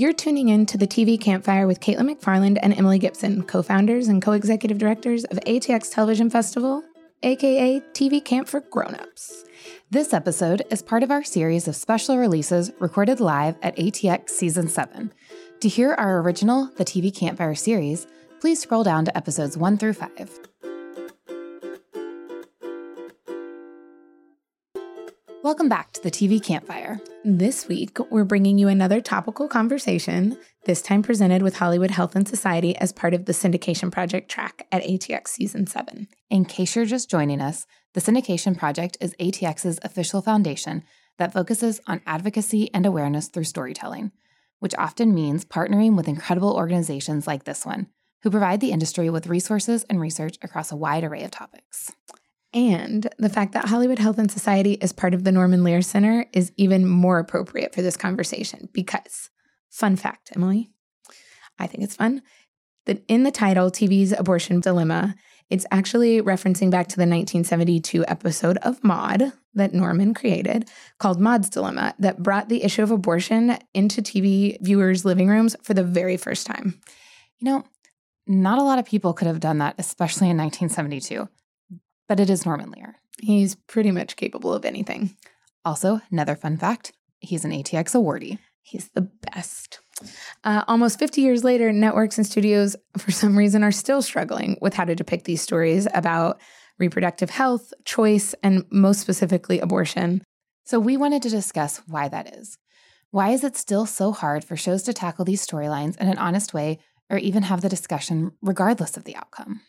You're tuning in to the TV Campfire with Caitlin McFarland and Emily Gibson, co founders and co executive directors of ATX Television Festival, aka TV Camp for Grownups. This episode is part of our series of special releases recorded live at ATX Season 7. To hear our original The TV Campfire series, please scroll down to episodes 1 through 5. Welcome back to the TV Campfire. This week, we're bringing you another topical conversation, this time presented with Hollywood Health and Society as part of the Syndication Project track at ATX Season 7. In case you're just joining us, the Syndication Project is ATX's official foundation that focuses on advocacy and awareness through storytelling, which often means partnering with incredible organizations like this one, who provide the industry with resources and research across a wide array of topics. And the fact that Hollywood Health and Society is part of the Norman Lear Center is even more appropriate for this conversation because, fun fact, Emily, I think it's fun that in the title, TV's Abortion Dilemma, it's actually referencing back to the 1972 episode of Maude that Norman created called Maude's Dilemma that brought the issue of abortion into TV viewers' living rooms for the very first time. You know, not a lot of people could have done that, especially in 1972 but it is Norman Lear. He's pretty much capable of anything. Also, another fun fact he's an ATX awardee. He's the best. Uh, almost 50 years later, networks and studios, for some reason, are still struggling with how to depict these stories about reproductive health, choice, and most specifically, abortion. So, we wanted to discuss why that is. Why is it still so hard for shows to tackle these storylines in an honest way or even have the discussion regardless of the outcome?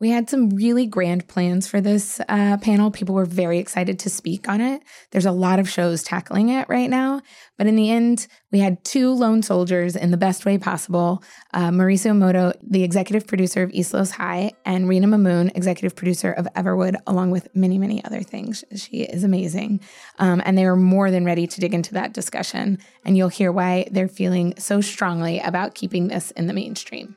We had some really grand plans for this uh, panel. People were very excited to speak on it. There's a lot of shows tackling it right now. But in the end, we had two lone soldiers in the best way possible uh, Mauricio Mota, the executive producer of East Los High, and Rina Mimoun, executive producer of Everwood, along with many, many other things. She is amazing. Um, and they were more than ready to dig into that discussion. And you'll hear why they're feeling so strongly about keeping this in the mainstream.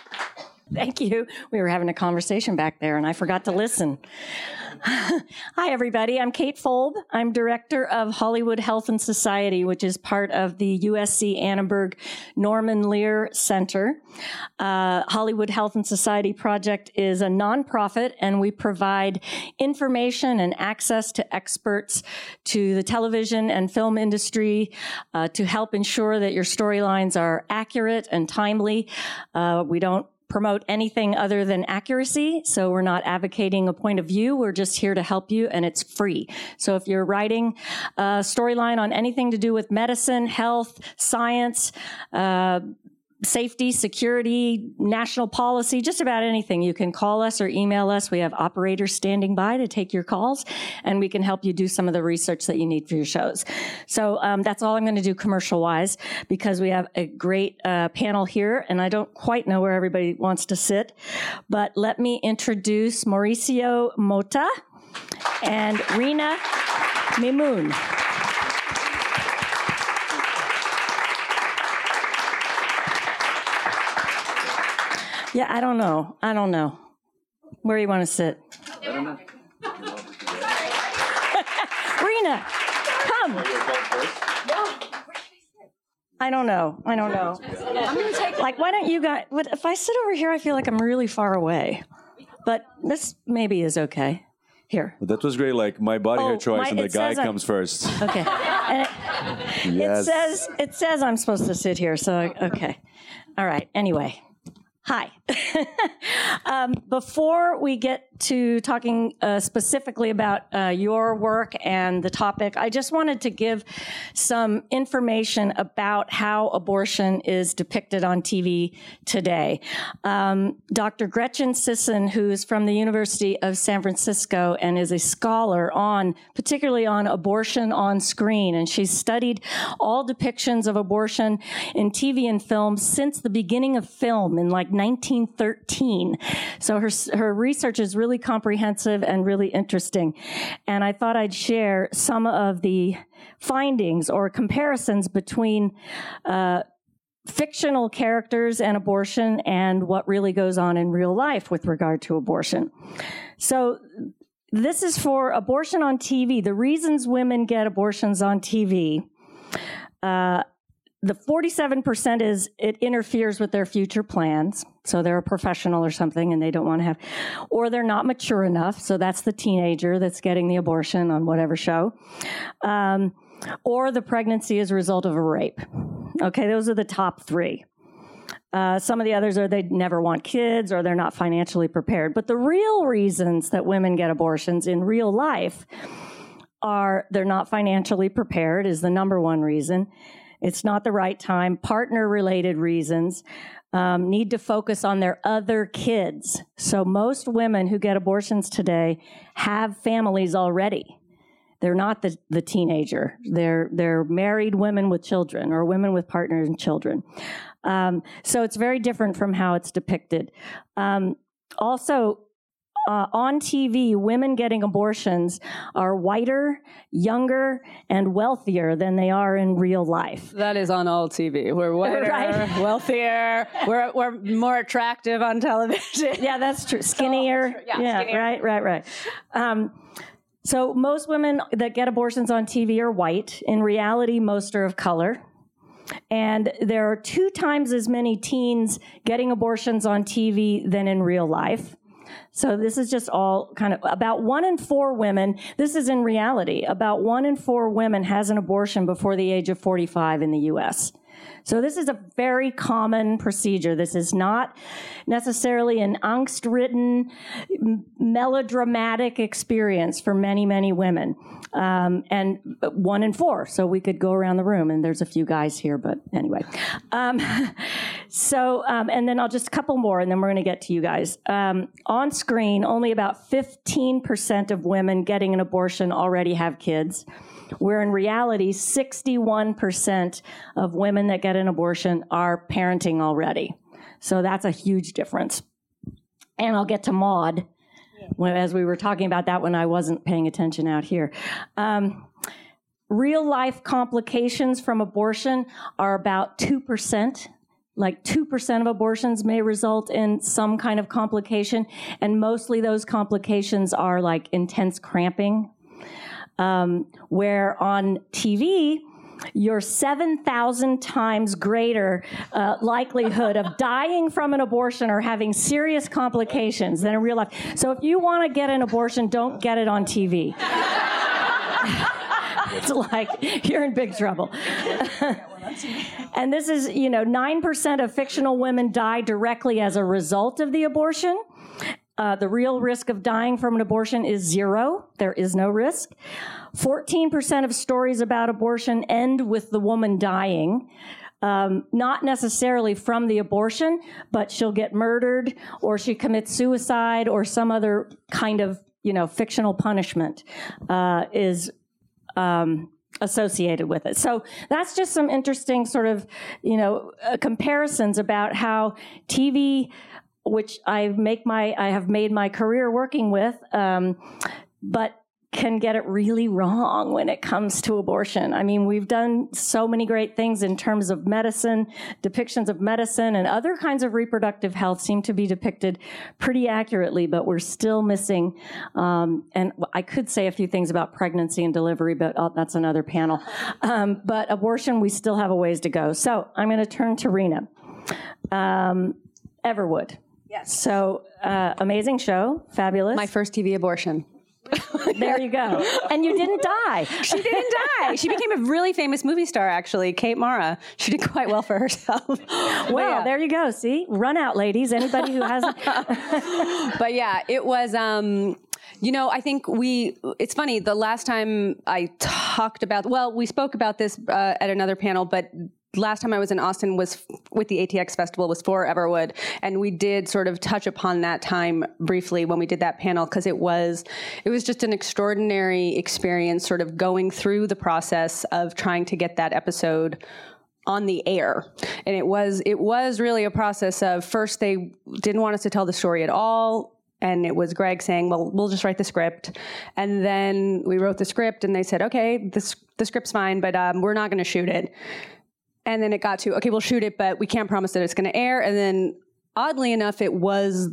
Thank you. We were having a conversation back there and I forgot to listen. Hi, everybody. I'm Kate Folb. I'm director of Hollywood Health and Society, which is part of the USC Annenberg Norman Lear Center. Uh, Hollywood Health and Society Project is a nonprofit, and we provide information and access to experts to the television and film industry uh, to help ensure that your storylines are accurate and timely. Uh, we don't promote anything other than accuracy. So we're not advocating a point of view. We're just here to help you and it's free. So if you're writing a storyline on anything to do with medicine, health, science, uh, safety, security, national policy, just about anything. You can call us or email us. We have operators standing by to take your calls, and we can help you do some of the research that you need for your shows. So um, that's all I'm going to do commercial wise because we have a great uh, panel here, and I don't quite know where everybody wants to sit, but let me introduce Mauricio Mota and Rina Mimoun. Yeah, I don't know. I don't know. Where do you want to sit? I don't know. Rina, come. I don't know. I don't know. Like, why don't you guys? But if I sit over here, I feel like I'm really far away. But this maybe is okay. Here. That was great. Like my body Oh, hair choice, my- and the guy says I'm- comes first. Okay. And it, yes. it says it says I'm supposed to sit here. So okay. All right. Anyway. Hi. um, before we get to talking uh, specifically about uh, your work and the topic, I just wanted to give some information about how abortion is depicted on TV today. Um, Dr. Gretchen Sisson, who's from the University of San Francisco and is a scholar on, particularly on abortion on screen, and she's studied all depictions of abortion in TV and film since the beginning of film in like 1913. So her, her research is really comprehensive and really interesting. And I thought I'd share some of the findings or comparisons between uh, fictional characters and abortion and what really goes on in real life with regard to abortion. So, this is for abortion on TV. The reasons women get abortions on TV. Uh, the 47% is it interferes with their future plans. So they're a professional or something and they don't want to have, or they're not mature enough. So that's the teenager that's getting the abortion on whatever show. Um, or the pregnancy is a result of a rape. Okay, those are the top three. Uh, some of the others are they never want kids or they're not financially prepared. But the real reasons that women get abortions in real life are they're not financially prepared, is the number one reason. It's not the right time. Partner related reasons. Um, need to focus on their other kids. So most women who get abortions today have families already. They're not the, the teenager. They're, they're married women with children or women with partners and children. Um, so it's very different from how it's depicted. Um, also, uh, on TV, women getting abortions are whiter, younger, and wealthier than they are in real life. That is on all TV. We're whiter, Right. wealthier, we're, we're more attractive on television. Yeah, that's true. Skinnier. true. Yeah, skinnier. right, right, right. Um, so most women that get abortions on TV are white. In reality, most are of color. And there are two times as many teens getting abortions on TV than in real life. So this is just all kind of about one in four women. This is in reality. About one in four women has an abortion before the age of 45 in the U.S. So this is a very common procedure. This is not necessarily an angst-ridden, melodramatic experience for many, many women, um, and one in four. So we could go around the room, and there's a few guys here, but anyway. Um, so, um, and then I'll just a couple more, and then we're going to get to you guys. Um, on screen, only about 15% of women getting an abortion already have kids where in reality, 61% of women that get an abortion are parenting already. So that's a huge difference. And I'll get to Maude when, as we were talking about that when I wasn't paying attention out here. Um, real life complications from abortion are about 2%. Like 2% of abortions may result in some kind of complication, and mostly those complications are like intense cramping, um, where on TV, you're 7,000 times greater uh, likelihood of dying from an abortion or having serious complications than in real life. So if you want to get an abortion, don't get it on TV. it's like you're in big trouble. and this is, you know, 9% of fictional women die directly as a result of the abortion. Uh, the real risk of dying from an abortion is zero. There is no risk. 14% of stories about abortion end with the woman dying. Um, not necessarily from the abortion, but she'll get murdered or she commits suicide or some other kind of, you know, fictional punishment uh, is um, associated with it. So that's just some interesting sort of, you know, uh, comparisons about how TV which I make my I have made my career working with, um, but can get it really wrong when it comes to abortion. I mean, we've done so many great things in terms of medicine, depictions of medicine and other kinds of reproductive health seem to be depicted pretty accurately, but we're still missing. Um, and I could say a few things about pregnancy and delivery, but oh, that's another panel. Um, but abortion, we still have a ways to go. So I'm going to turn to Rina. Um, Everwood. Yes. So uh, amazing show, fabulous. My first TV abortion. there you go. And you didn't die. She didn't die. She became a really famous movie star, actually, Kate Mara. She did quite well for herself. Well, yeah. there you go. See, run out, ladies. Anybody who hasn't. but yeah, it was. Um, you know, I think we. It's funny. The last time I talked about, well, we spoke about this uh, at another panel, but last time I was in Austin was with the ATX festival was for Everwood and we did sort of touch upon that time briefly when we did that panel because it was it was just an extraordinary experience sort of going through the process of trying to get that episode on the air and it was it was really a process of first they didn't want us to tell the story at all and it was Greg saying, "Well, we'll just write the script," and then we wrote the script, and they said, "Okay, this the script's fine, but um, we're not going to shoot it." And then it got to okay, we'll shoot it, but we can't promise that it's going to air. And then oddly enough, it was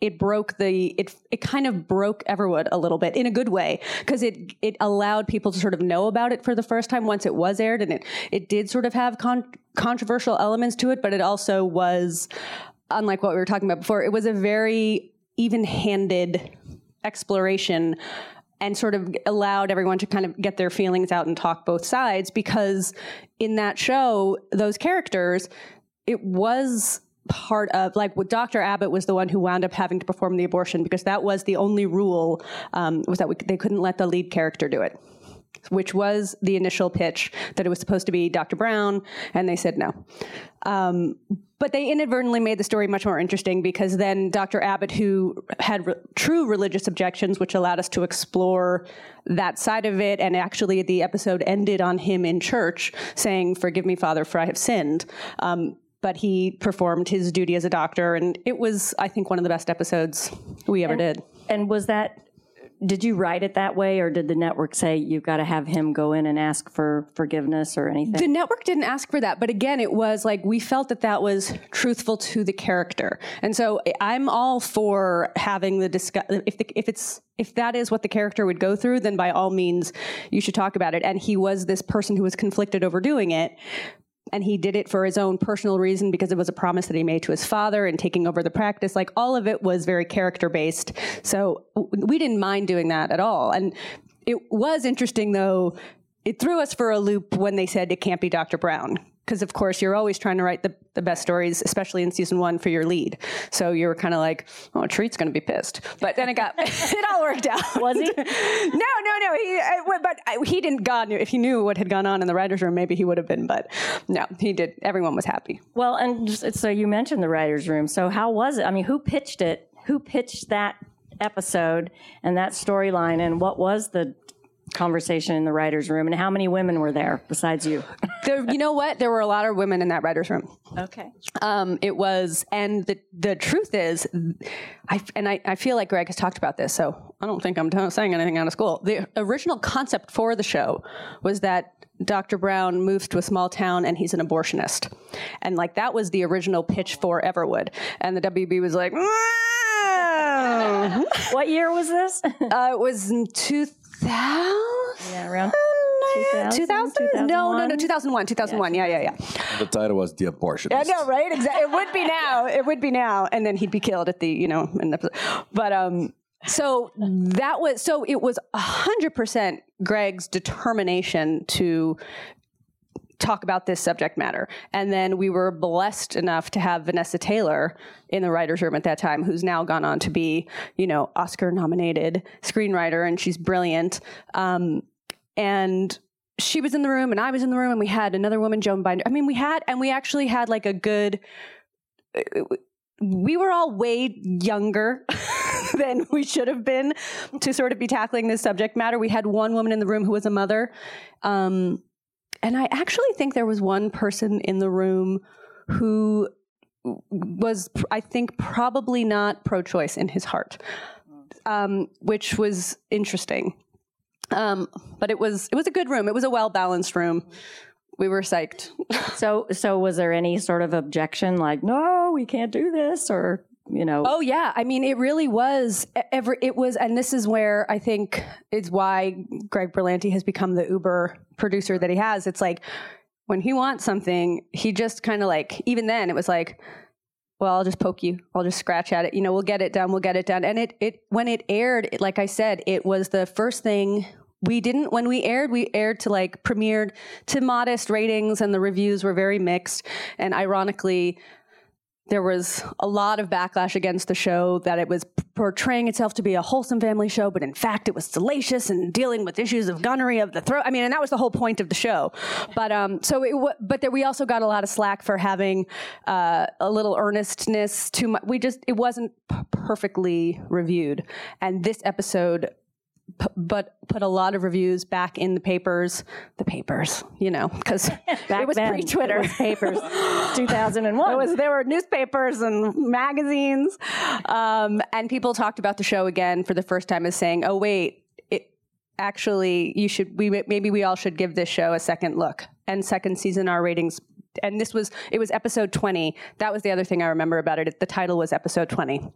it broke the it it kind of broke Everwood a little bit in a good way because it it allowed people to sort of know about it for the first time once it was aired and it it did sort of have con- controversial elements to it but it also was unlike what we were talking about before it was a very even-handed exploration and sort of allowed everyone to kind of get their feelings out and talk both sides because in that show those characters it was part of like Dr. Abbott was the one who wound up having to perform the abortion because that was the only rule um, was that we, they couldn't let the lead character do it which was the initial pitch that it was supposed to be Dr. Brown, and they said no. Um, but they inadvertently made the story much more interesting because then Dr. Abbott, who had re- true religious objections, which allowed us to explore that side of it, and actually the episode ended on him in church saying, Forgive me, Father, for I have sinned. Um, but he performed his duty as a doctor, and it was, I think, one of the best episodes we ever did. And was that? Did you write it that way, or did the network say you've got to have him go in and ask for forgiveness or anything? The network didn't ask for that, but again, it was like we felt that that was truthful to the character, and so I'm all for having the discuss. If the, if it's if that is what the character would go through, then by all means you should talk about it. And he was this person who was conflicted over doing it, and he did it for his own personal reason because it was a promise that he made to his father and taking over the practice. Like all of it was very character based. So we didn't mind doing that at all. And it was interesting though. It threw us for a loop when they said it can't be Dr. Brown. Because of course you're always trying to write the, the best stories, especially in season one for your lead. So you were kind of like, "Oh, Treat's going to be pissed," but then it got it all worked out. Was he? no, no, no. He, uh, but uh, he didn't. God knew if he knew what had gone on in the writers' room, maybe he would have been. But no, he did. Everyone was happy. Well, and just, so you mentioned the writers' room. So how was it? I mean, who pitched it? Who pitched that episode and that storyline? And what was the conversation in the writers' room? And how many women were there besides you? There, you know what? There were a lot of women in that writers' room. Okay. Um, it was, and the the truth is, I and I, I feel like Greg has talked about this, so I don't think I'm t- saying anything out of school. The original concept for the show was that Dr. Brown moves to a small town and he's an abortionist, and like that was the original pitch for Everwood, and the WB was like. What year was this? uh, it was in 2000 yeah, around 2000? 2000? No, no, no, 2001, 2001. Yeah, yeah, yeah. The title was The Abortionist. I know, right? Exactly. It would be now. It would be now, and then he'd be killed at the, you know, in the, but um. So that was so it was hundred percent Greg's determination to talk about this subject matter. And then we were blessed enough to have Vanessa Taylor in the writer's room at that time, who's now gone on to be, you know, Oscar nominated screenwriter, and she's brilliant. Um, and she was in the room, and I was in the room, and we had another woman, Joan Binder. I mean, we had, and we actually had like a good. We were all way younger than we should have been to sort of be tackling this subject matter. We had one woman in the room who was a mother. Um, and I actually think there was one person in the room who was, I think, probably not pro choice in his heart, um, which was interesting. Um, but it was it was a good room. It was a well balanced room. We were psyched. So, so was there any sort of objection, like, no, we can't do this, or you know? Oh yeah, I mean, it really was. Ever it was, and this is where I think it's why Greg Berlanti has become the Uber producer that he has. It's like when he wants something, he just kind of like. Even then, it was like, well, I'll just poke you. I'll just scratch at it. You know, we'll get it done. We'll get it done. And it it when it aired, it, like I said, it was the first thing we didn't when we aired we aired to like premiered to modest ratings and the reviews were very mixed and ironically there was a lot of backlash against the show that it was portraying itself to be a wholesome family show, but in fact it was salacious and dealing with issues of gonorrhea of the throat. I mean, and that was the whole point of the show. But um, so it, w- but there, we also got a lot of slack for having uh, a little earnestness. Too much. We just it wasn't p- perfectly reviewed, and this episode p- but put a lot of reviews back in the papers, the papers, you know, because it was pre-Twitter. papers, 2001. It was there were newspapers and magazines, um, and people talked about the show again for the first time as saying, "Oh wait, it actually you should we maybe we all should give this show a second look and second season our ratings and this was it was episode 20 that was the other thing i remember about it the title was episode 20 because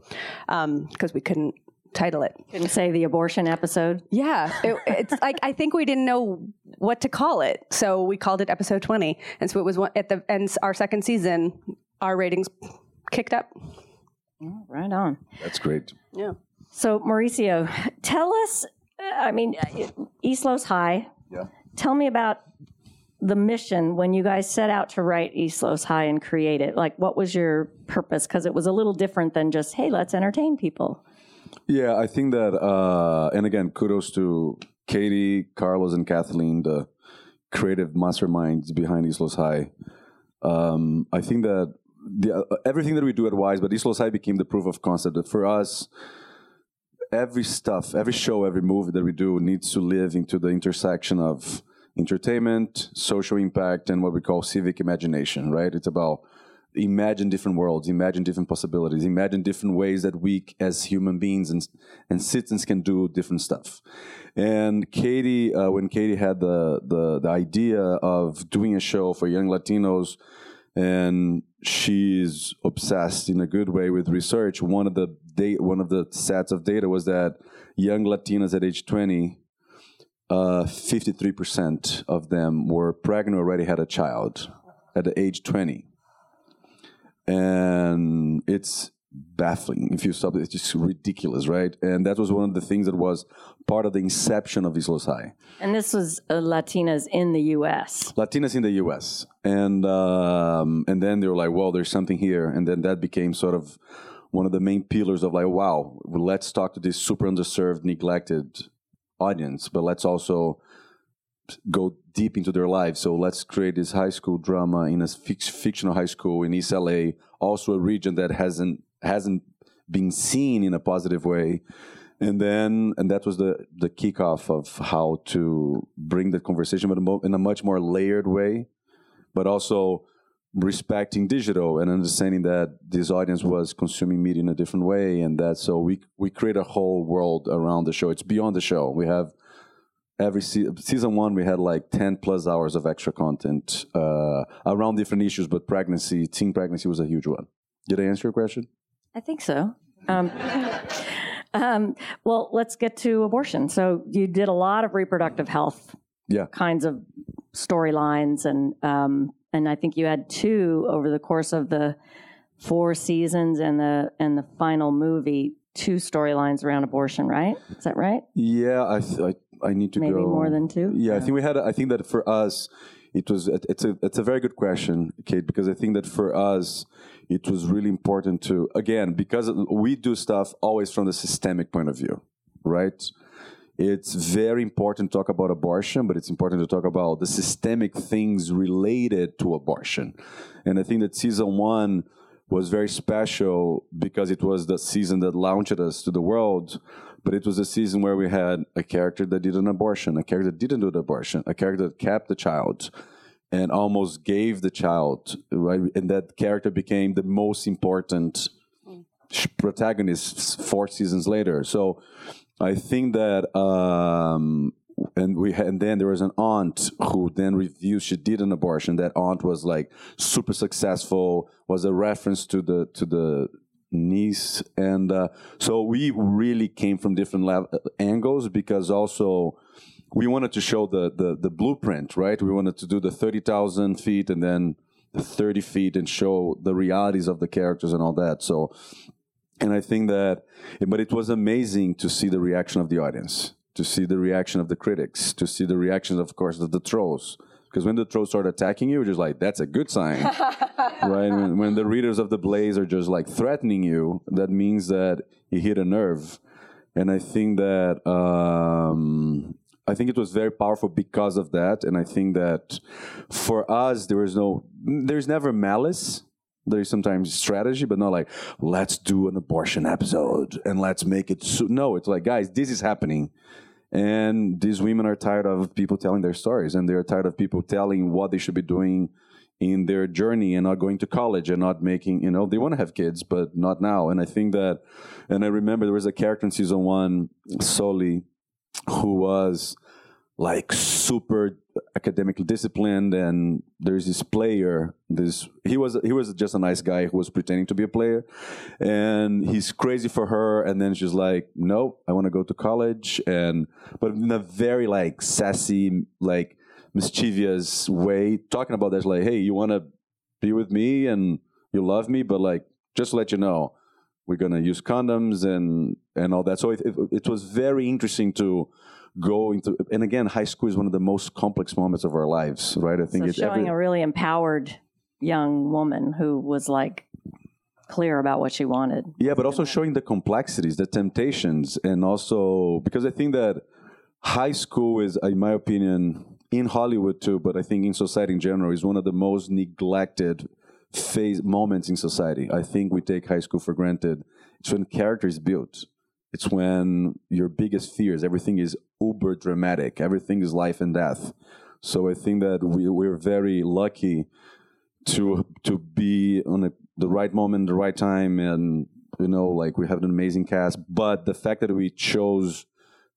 um, we couldn't title it couldn't say the abortion episode yeah it, it's like i think we didn't know what to call it so we called it episode 20 and so it was at the end our second season our ratings kicked up right on That's great. yeah so mauricio tell us i mean east los high Yeah. tell me about the mission when you guys set out to write East Los High and create it? Like, what was your purpose? Because it was a little different than just, hey, let's entertain people. Yeah, I think that, uh, and again, kudos to Katie, Carlos, and Kathleen, the creative masterminds behind East Los High. Um, I think that the, uh, everything that we do at Wise, but East Los High became the proof of concept that for us, every stuff, every show, every movie that we do needs to live into the intersection of entertainment, social impact, and what we call civic imagination, right? It's about imagine different worlds, imagine different possibilities, imagine different ways that we as human beings and, and citizens can do different stuff. And Katie, uh, when Katie had the, the, the idea of doing a show for young Latinos, and she's obsessed in a good way with research. One of the da- one of the sets of data was that young Latinas at age 20 uh, 53% of them were pregnant or already had a child at the age 20 and it's baffling if you stop it it's just ridiculous right and that was one of the things that was part of the inception of East Los High And this was uh, Latinas in the U.S. Latinas in the U.S. and um, and then they were like, well, there's something here, and then that became sort of one of the main pillars of like, wow, let's talk to this super underserved, neglected audience, but let's also go deep into their lives. So let's create this high school drama in a fictional high school in East LA, also a region that hasn't hasn't been seen in a positive way. And then, and that was the the kickoff of how to bring the conversation, but in a much more layered way, but also respecting digital and understanding that this audience was consuming media in a different way, and that so we we create a whole world around the show. It's beyond the show. We have every se- season one we had like 10 plus hours of extra content uh, around different issues but pregnancy teen pregnancy was a huge one did i answer your question I think so. Um, um, well, let's get to abortion. So you did a lot of reproductive health Yeah. kinds of storylines, and um, and I think you had two over the course of the four seasons and the and the final movie, two storylines around abortion. Right? Is that right? yeah i th- I, I need to Maybe go Maybe more than two? yeah i think we had i think that for us it was it's a it's a very good question kate because i think that for us it was really important to again because we do stuff always from the systemic point of view right it's very important to talk about abortion, but it's important to talk about the systemic things related to abortion. And I think that season one was very special because it was the season that launched us to the world. But it was a season where we had a character that did an abortion, a character that didn't do the abortion, a character that kept the child and almost gave the child, right? And that character became the most important sh- protagonist four seasons later. So I think that, um, and we had, and then there was an aunt who then reviewed. She did an abortion. That aunt was like super successful. Was a reference to the to the niece, and uh, so we really came from different lev- angles because also we wanted to show the the the blueprint, right? We wanted to do the thirty thousand feet and then the thirty feet and show the realities of the characters and all that. So and I think that, but it was amazing to see the reaction of the audience, to see the reaction of the critics, to see the reactions, of course, of the trolls. Because when the trolls start attacking you, you're just like, that's a good sign, right? When, when the readers of the Blaze are just like threatening you, that means that you hit a nerve. And I think that, um, I think it was very powerful because of that. And I think that for us, there was no, there's never malice there's sometimes strategy, but not like let's do an abortion episode and let's make it. So-. No, it's like guys, this is happening, and these women are tired of people telling their stories, and they're tired of people telling what they should be doing in their journey and not going to college and not making. You know, they want to have kids, but not now. And I think that, and I remember there was a character in season one, Soli, who was like super academically disciplined and there's this player this he was he was just a nice guy who was pretending to be a player and he's crazy for her and then she's like no i want to go to college and but in a very like sassy like mischievous way talking about this like hey you want to be with me and you love me but like just let you know we're gonna use condoms and and all that. So it, it, it was very interesting to go into and again high school is one of the most complex moments of our lives right? I think So it's showing every, a really empowered young woman who was like clear about what she wanted. yeah but also showing the complexities the temptations and also because i think that high school is in my opinion in hollywood too but i think in society in general is one of the most neglected phase moments in society. I think we take high school for granted. It's when character is built it's when your biggest fears everything is uber dramatic everything is life and death. So i think that we, we're very lucky to to be on a, the right moment the right time and you know like we have an amazing cast. But the fact that we chose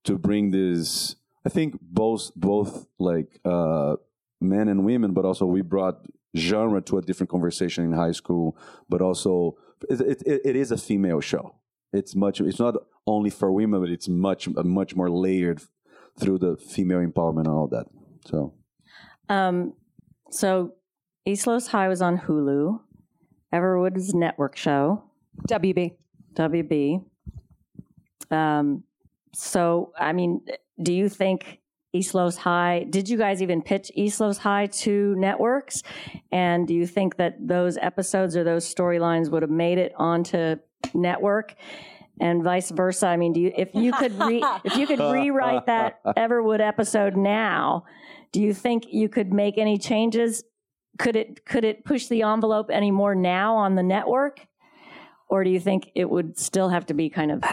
to bring this i think both both like uh men and women but also we brought genre to a different conversation in high school but also it, it, it is a female show. It's much it's not only for women but it's much much more layered through the female empowerment and all that so Um, so East Los High was on Hulu. Everwood's network show, WB. WB. Um, so, I mean, do you think East Los High, did you guys even pitch East Los High to networks? And do you think that those episodes or those storylines would have made it onto network? And vice versa. I mean, do you, if you could re, if you could rewrite that Everwood episode now, do you think you could make any changes? Could it could it push the envelope any more now on the network? Or do you think it would still have to be kind of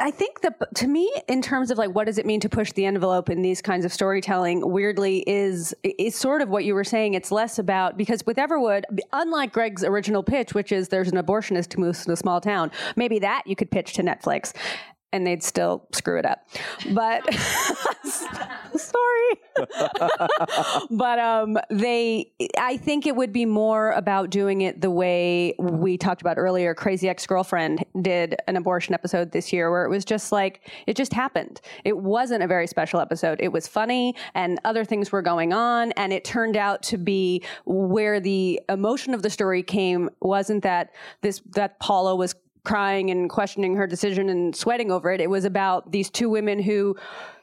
I think that to me, in terms of like what does it mean to push the envelope in these kinds of storytelling, weirdly is is sort of what you were saying. It's less about because with Everwood, unlike Greg's original pitch, which is there's an abortionist who moves to a small town, maybe that you could pitch to Netflix. And they'd still screw it up, but sorry. but um, they, I think it would be more about doing it the way we talked about earlier. Crazy Ex Girlfriend did an abortion episode this year where it was just like, it just happened. It wasn't a very special episode. It was funny and other things were going on. And it turned out to be where the emotion of the story came wasn't that this, that Paula was crying and questioning her decision and sweating over it. It was about these two women who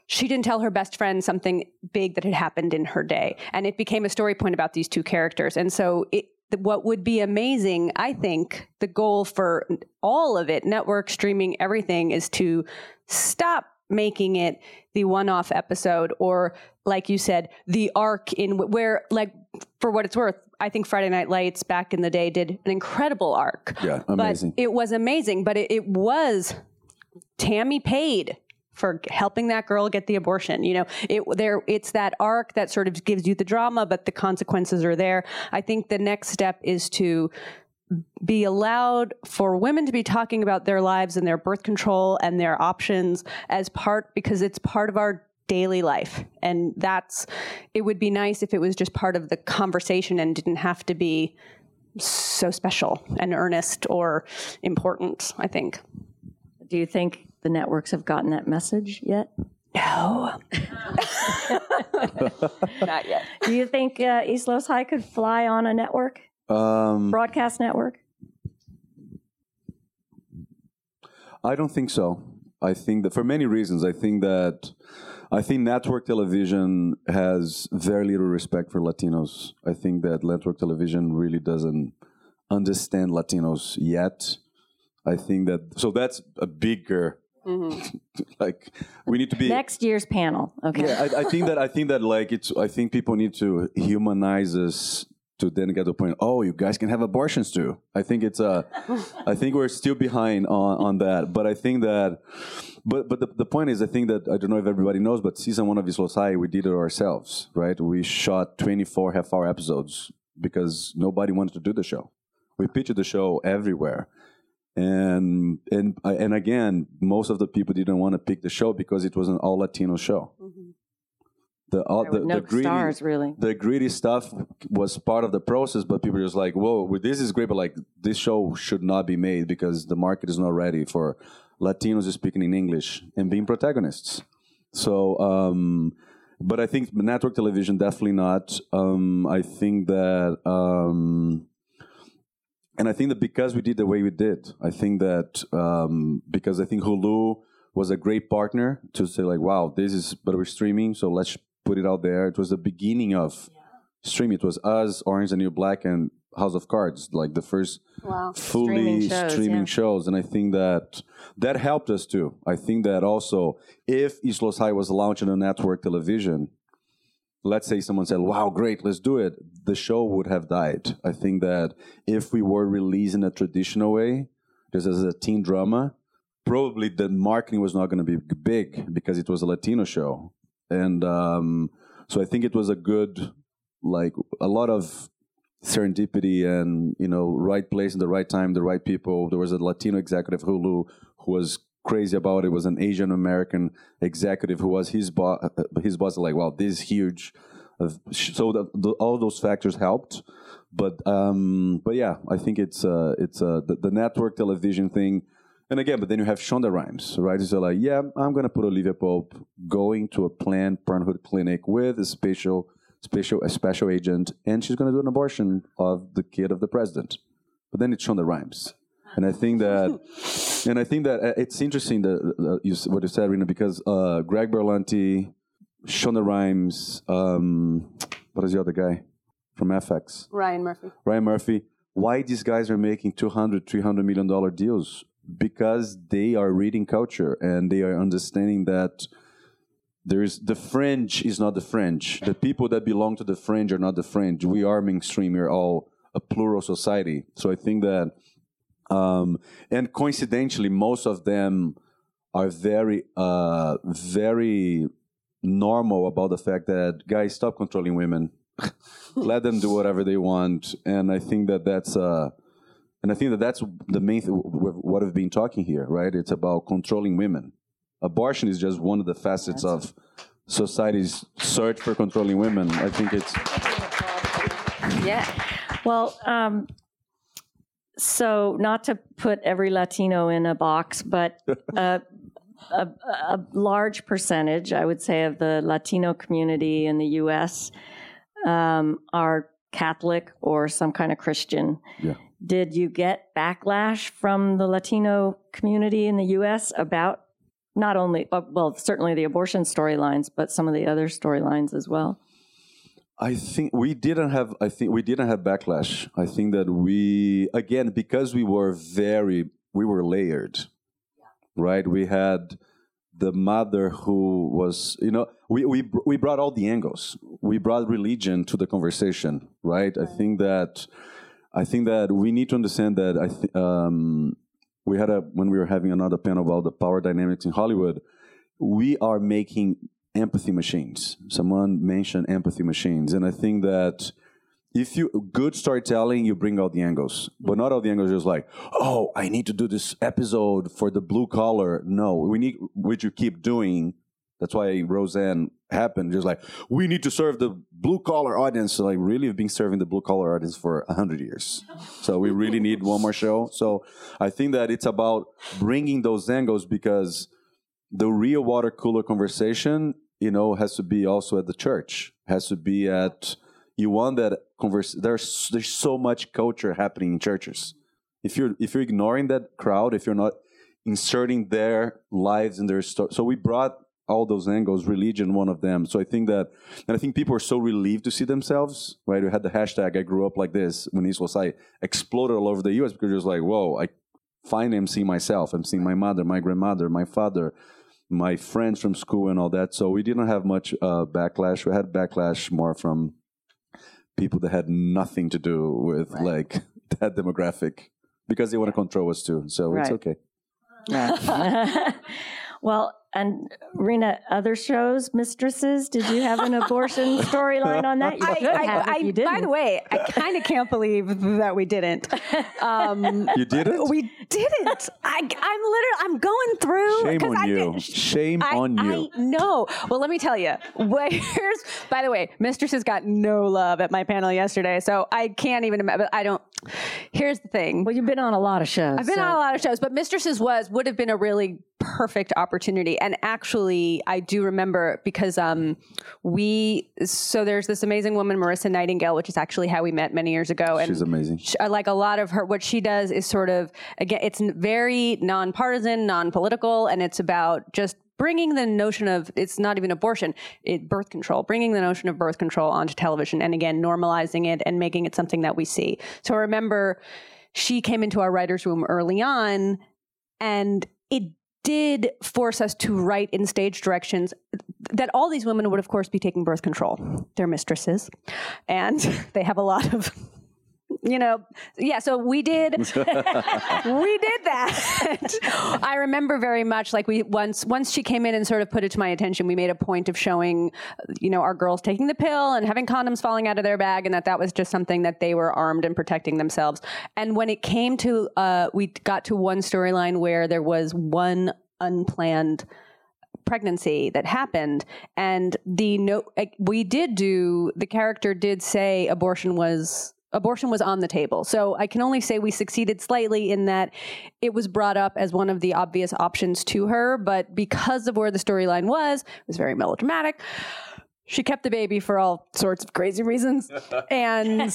she didn't tell her best friend something big that had happened in her day. And it became a story point about these two characters. And so it, what would be amazing, I think, the goal for all of it, network, streaming, everything, is to stop making it the one-off episode or like you said the arc in where like for what it's worth i think friday night lights back in the day did an incredible arc yeah amazing but it was amazing but it, it was tammy paid for helping that girl get the abortion. You know, it there it's that arc that sort of gives you the drama, but the consequences are there. I think the next step is to be allowed for women to be talking about their lives and their birth control and their options as part because it's part of our daily life. And that's it would be nice if it was just part of the conversation and didn't have to be so special and earnest or important, I think. do you think the networks have gotten that message yet? No. Not yet. Do you think uh, East Los High could fly on a network, um broadcast network? I don't think so. I think that for many reasons, I think that I think network television has very little respect for Latinos. I think that network television really doesn't understand Latinos yet. I think that so that's a bigger mm-hmm. like we need to be Next year's panel. Okay. yeah, I, I think that I think that like it's. I think people need to humanize us to then get to the point. Oh, you guys can have abortions too. I think it's uh, a. I think we're still behind on on that, but I think that. But but the, the point is, I think that I don't know if everybody knows, but season one of East Los High, we did it ourselves, right? We shot twenty four half hour episodes because nobody wanted to do the show. We pitched the show everywhere and and and again, most of the people didn't want to pick the show because it was an all Latino show. Mm-hmm. The all, the, no the greedy stars, really. the greedy stuff was part of the process, but people were just like, "Whoa, this is great," but like this show should not be made because the market is not ready for Latinos speaking in English and being protagonists. So, um, but I think network television definitely not. Um, I think that, um, and I think that because we did the way we did, I think that um, because I think Hulu was a great partner to say like, wow, this is but we're streaming, so let's put it out there. It was the beginning of streaming. It was us, Orange and New Black, and House of Cards, like the first Wow. fully Streaming streaming, shows, yeah. shows, and I think that that helped us too. I think that also, if East Los High was launching on network television, let's say someone said, "Wow, great, let's do it," the show would have died. I think that if we were released in a traditional way, just as a teen drama, probably the marketing was not going to be big because it was a Latino show, and um, so I think it was a good, like a lot of serendipity and you know right place in the right time the right people. There was a latino executive hulu who was crazy about it. Was an asian american executive who was his boss his boss like wow this is huge Uh, so the, the, all those factors helped. But um but yeah i think it's uh it's uh the, the network television thing and again but then you have shonda rhimes right so like yeah i'm gonna put olivia pope going to a planned parenthood clinic with a special special a special agent, and she's going to do an abortion of the kid of the president. But then it's Shonda Rhimes, and I think that, and I think that uh, it's interesting that uh, you, what you said, Rina, because uh, Greg Berlanti, Shonda Rhimes, um, what is the other guy from FX? Ryan Murphy. Ryan Murphy, why these guys are making 200, 300 million dollar deals? Because they are reading culture and they are understanding that there's the fringe is not the fringe. The people that belong to the fringe are not the fringe. We are mainstream. We're all a plural society. So I think that, um, and coincidentally, most of them are very, uh, very normal about the fact that guys stop controlling women, let them do whatever they want, and I think that that's uh, and I think that that's the main th- what I've been talking here, right? It's about controlling women. Abortion is just one of the facets of society's search for controlling women. I think it's Yeah. Well, um, so not to put every Latino in a box, but uh, a, a large percentage, I would say, of the Latino community in the U.S. Um, are Catholic or some kind of Christian. Yeah. Did you get backlash from the Latino community in the U.S. about not only, uh, well, certainly the abortion storylines, but some of the other storylines as well? I think we didn't have. I think we didn't have backlash. I think that we again because we were very we were layered, right? We had the mother who was you know we we we brought all the angles. We brought religion to the conversation, right? I think that I think that we need to understand that I th- um, we had a when we were having another panel about the power dynamics in Hollywood. We are making empathy machines. Someone mentioned empathy machines, and I think that if you good storytelling, you bring out the angles, but not all the angles. Just like, oh, I need to do this episode for the blue collar. No, we need which you keep doing. That's why Roseanne happened. Just like we need to serve the blue collar audience. So like really, have been serving the blue collar audience for hundred years. So we really need one more show. So I think that it's about bringing those angles because the real water cooler conversation, you know, has to be also at the church. Has to be at you want that converse. There's there's so much culture happening in churches. If you're if you're ignoring that crowd, if you're not inserting their lives in their story, so we brought all those angles, religion one of them. So I think that, and I think people are so relieved to see themselves. Right? We had the hashtag "I grew up like this" when East Los High exploded all over the U.S. because it was like, whoa, I finally am seeing myself. I'm seeing my mother, my grandmother, my father, my friends from school, and all that. So we didn't have much uh, backlash. We had backlash more from people that had nothing to do with like that demographic because they want to control us too. So it's okay. Yeah. well, and Rina, other shows, mistresses, did you have an abortion storyline on that? You I, could I- have if I- you didn't. by the way, I kind of can't believe that we didn't. Um, You did it? we didn't. I, I'm literally, I'm going through. Shame on I you. did- Shame I, on you. I know. Well, let me tell you. Where's, by the way, Mistresses got no love at my panel yesterday, so I can't even imagine. I don't. Here's the thing. well, you've been on a lot of shows. I've been so- on a lot of shows, but Mistresses was would have been a really perfect opportunity. And actually, I do remember because um, we so there's this amazing woman, Marisa Nightingale, which is actually how we met many years ago. And She's amazing. sh- uh, like a lot of her what she does is sort of again it's n- very nonpartisan non-political and it's about just bringing the notion of it's not even abortion it birth control bringing the notion of birth control onto television and again normalizing it and making it something that we see. So i remember she came into our writers room early on and it did force us to write in stage directions that all these women would of course be taking birth control. They're mistresses and they have a lot of you know, yeah. So we did, we did that. I remember very much like we once once she came in and sort of put it to my attention. We made a point of showing, you know, our girls taking the pill and having condoms falling out of their bag, and that that was just something that they were armed and protecting themselves. And when it came to, uh, we got to one storyline where there was one unplanned pregnancy that happened and the no we did do the character did say abortion was abortion was on the table so i can only say we succeeded slightly in that it was brought up as one of the obvious options to her but because of where the storyline was it was very melodramatic she kept the baby for all sorts of crazy reasons and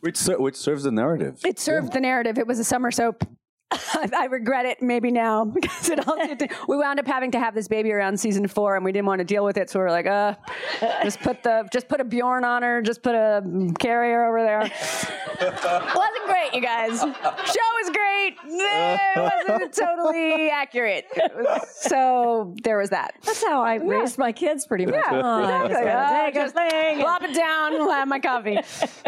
Which, ser- which serves the narrative. it served the narrative. It was a summer soap. I, I regret it maybe now because it all did, we wound up having to have this baby around season four and we didn't want to deal with it. So we were like, uh, just put the, just put a Bjorn on her, just put a carrier over there. wasn't great, you guys. Show was great. It wasn't totally accurate. So there was that. That's how I raised my kids pretty much. Yeah, Oh, exactly. Uh, just thing. Plop it down, we'll have my coffee.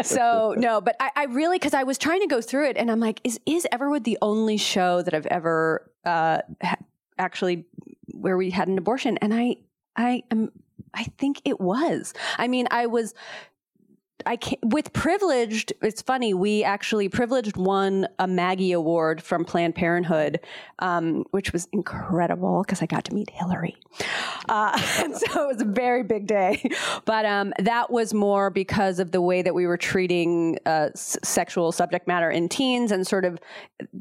So no, but I, I really because I was trying to go through it, and I'm like, is is Everwood the only show that I've ever uh, ha- actually where we had an abortion? And I I am I think it was. I mean, I was. I can with privileged. It's funny. We actually privileged won a Maggie Award from Planned Parenthood, um, which was incredible because I got to meet Hillary. Uh, and so it was a very big day. But um, that was more because of the way that we were treating uh, s- sexual subject matter in teens, and sort of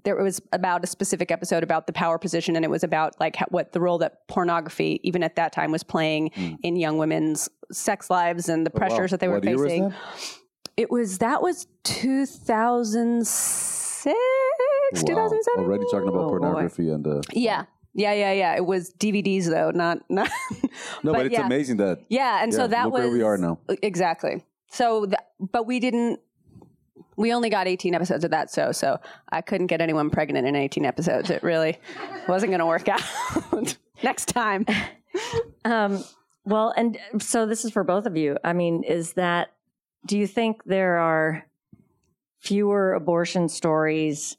there was about a specific episode about the power position, and it was about like how, what the role that pornography, even at that time, was playing in young women's sex lives and the pressures that they were What facing. That? It was that was 2006, 2007. Already talking about Oh, boy. pornography and uh, Yeah. Yeah, yeah, yeah. It was DVDs though, not not. no, but, it's yeah. amazing that Yeah, and so that look was where we are now. Exactly. So, th- but we didn't. We only got 18 episodes of that, so so I couldn't get anyone pregnant in 18 episodes. It really wasn't going to work out. Next time. Um, well, and so this is for both of you. I mean, is that, do you think there are fewer abortion stories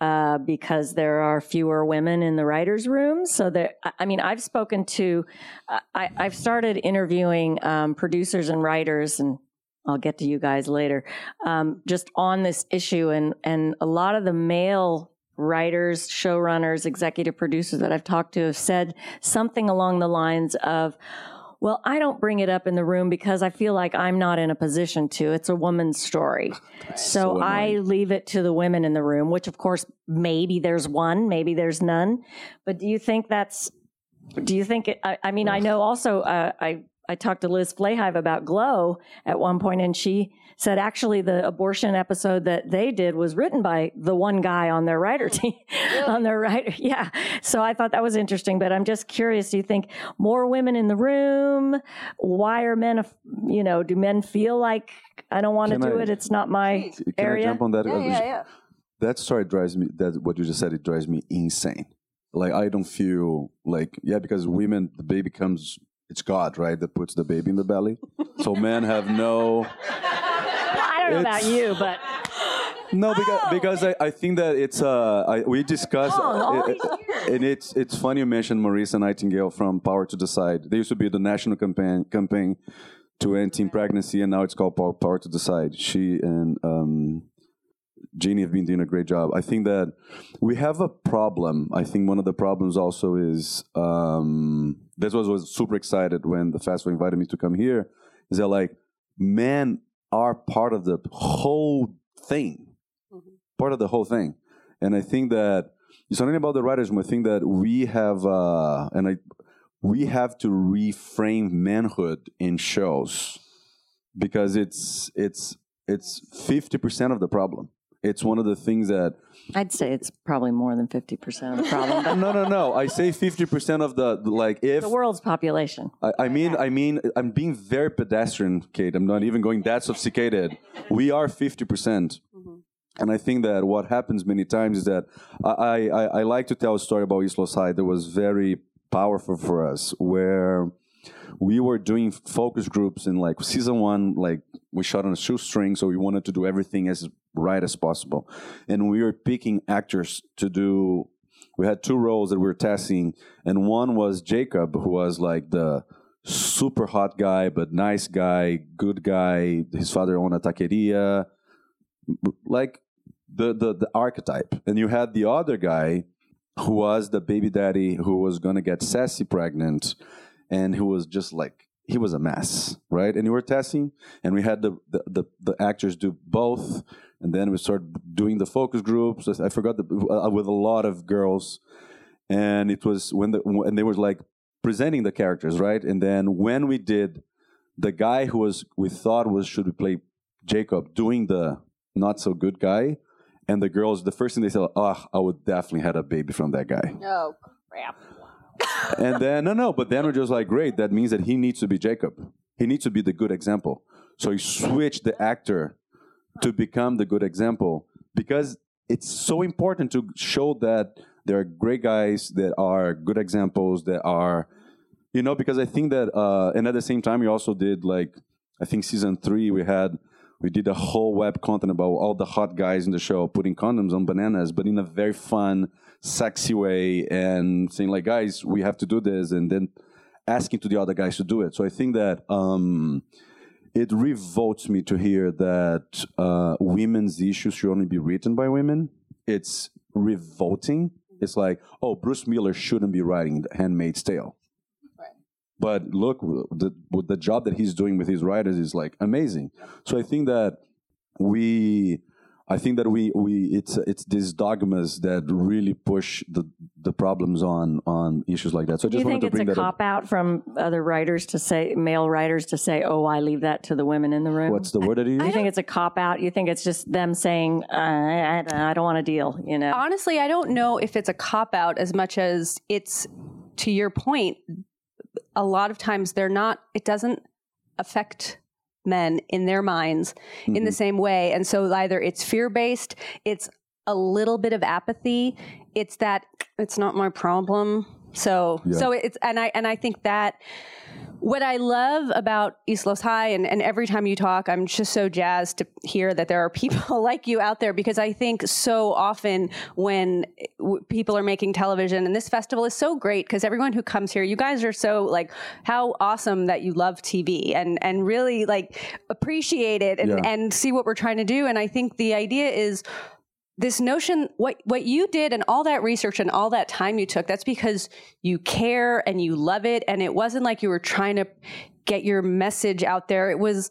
uh, because there are fewer women in the writers' room? So that, I- mean, I've spoken to, I, I've started interviewing um, producers and writers and I'll get to you guys later, um, just on this issue. And, and a lot of the male writers, showrunners, executive producers that I've talked to have said something along the lines of, well, I don't bring it up in the room because I feel like I'm not in a position to. It's a woman's story. so so I leave it to the women in the room, which of course, maybe there's one, maybe there's none. But do you think that's, do you think it, I, I mean, I know also, uh, I, I talked to Liz Flahive about Glow at one point, and she said actually the abortion episode that they did was written by the one guy on their writer oh, team, on their writer. Yeah. So I thought that was interesting, but I'm just curious. Do you think more women in the room? Why are men, you know, do men feel like I don't want to do I- it? It's not my Can area. I jump on that? Yeah, yeah, yeah. That story drives me. That what you just said. It drives me insane. Like I don't feel like yeah because mm-hmm. women the baby comes. It's God, right, that puts the baby in the belly. So men have no. I don't know about you, but No, because because I, I think that it's uh I, we discussed all it- it- and it's it's funny you mentioned Marisa Nightingale from Power to Decide. They used to be the national campaign campaign to end teen pregnancy, and now it's called Power, Power to Decide. She and um, Jeannie have been doing a great job. I think that we have a problem. I think one of the problems also is um, this was was super excited when the festival invited me to come here. Is that like men are part of the whole thing, part of the whole thing, and I think that it's something about the writers. I think that we have, uh, and I, we have to reframe manhood in shows because it's it's it's fifty percent of the problem. It's one of the things that I'd say it's probably more than 50% of the problem. no no no. I say fifty percent of the like if the world's population. I, I mean I mean I'm being very pedestrian, Kate. I'm not even going that sophisticated. We are fifty percent. Mm-hmm. And I think that what happens many times is that I, I, I like to tell a story about East Los High that was very powerful for us, where we were doing focus groups in like season one, like we shot on a shoestring, so we wanted to do everything as right as possible. And we were picking actors to do, we had two roles that we were testing, and one was Jacob, who was like the super hot guy, but nice guy, good guy. His father owned a taqueria, like the, the the archetype. And you had the other guy who was the baby daddy who was gonna get Sassy pregnant, and who was just like he was a mess, right? And we were testing, and we had the the, the, the actors do both, and then we started doing the focus groups. I forgot the, uh, with a lot of girls, and it was when the when they were like presenting the characters, right? And then when we did the guy who was we thought was should we play Jacob doing the not so good guy, and the girls the first thing they said, oh, I would definitely had a baby from that guy. Oh crap! And then no no, but then we're just like great. That means that he needs to be Jacob. He needs to be the good example. So he switched the actor to become the good example because it's so important to show that there are great guys that are good examples that are you know because i think that uh and at the same time we also did like i think season three we had we did a whole web content about all the hot guys in the show putting condoms on bananas but in a very fun sexy way and saying like guys we have to do this and then asking to the other guys to do it so i think that um it revolts me to hear that uh, women's issues should only be written by women. It's revolting. It's like, oh, Bruce Miller shouldn't be writing The Handmaid's Tale. But look, the the job that he's doing with his writers is like amazing. So I think that we, I think that we we it's it's these dogmas that really push the the problems on on issues like that. So I Do just you wanted think to it's bring a that up. cop out from other writers to say, male writers to say, oh, I leave that to the women in the room? What's the word that he you used? think it's a cop out? You think it's just them saying, uh, I, I, I don't want to deal, you know? Honestly, I don't know if it's a cop out as much as it's to your point. A lot of times they're not. It doesn't affect men in their minds in the mm-hmm. same way, and so either it's fear based, it's a little bit of apathy, it's that it's not my problem. So Yeah. so it's and I and I think that what I love about East Los High, and, and every time you talk, I'm just so jazzed to hear that there are people like you out there because I think so often when w- people are making television, and this festival is so great because everyone who comes here, you guys are so like, how awesome that you love TV and, and really like appreciate it and, Yeah. and see what we're trying to do. And I think the idea is this notion what what you did and all that research and all that time you took that's because you care and you love it. And it wasn't like you were trying to get your message out there. It was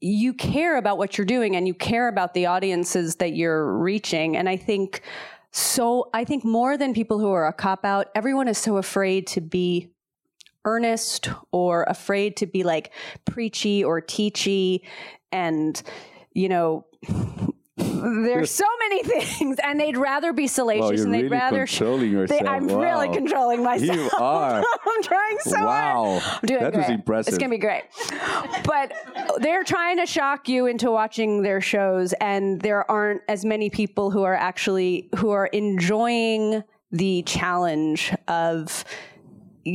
you care about what you're doing and you care about the audiences that you're reaching. And i think so i think more than people who are a cop out everyone is so afraid to be earnest or afraid to be like preachy or teachy. And you know there's so many things and they'd rather be salacious Wow, and they'd really rather controlling they, yourself. i'm Wow. really controlling myself You are. i'm trying so Wow. hard I'm doing That was impressive. it's gonna be great but they're trying to shock you into watching their shows and there aren't as many people who are actually who are enjoying the challenge of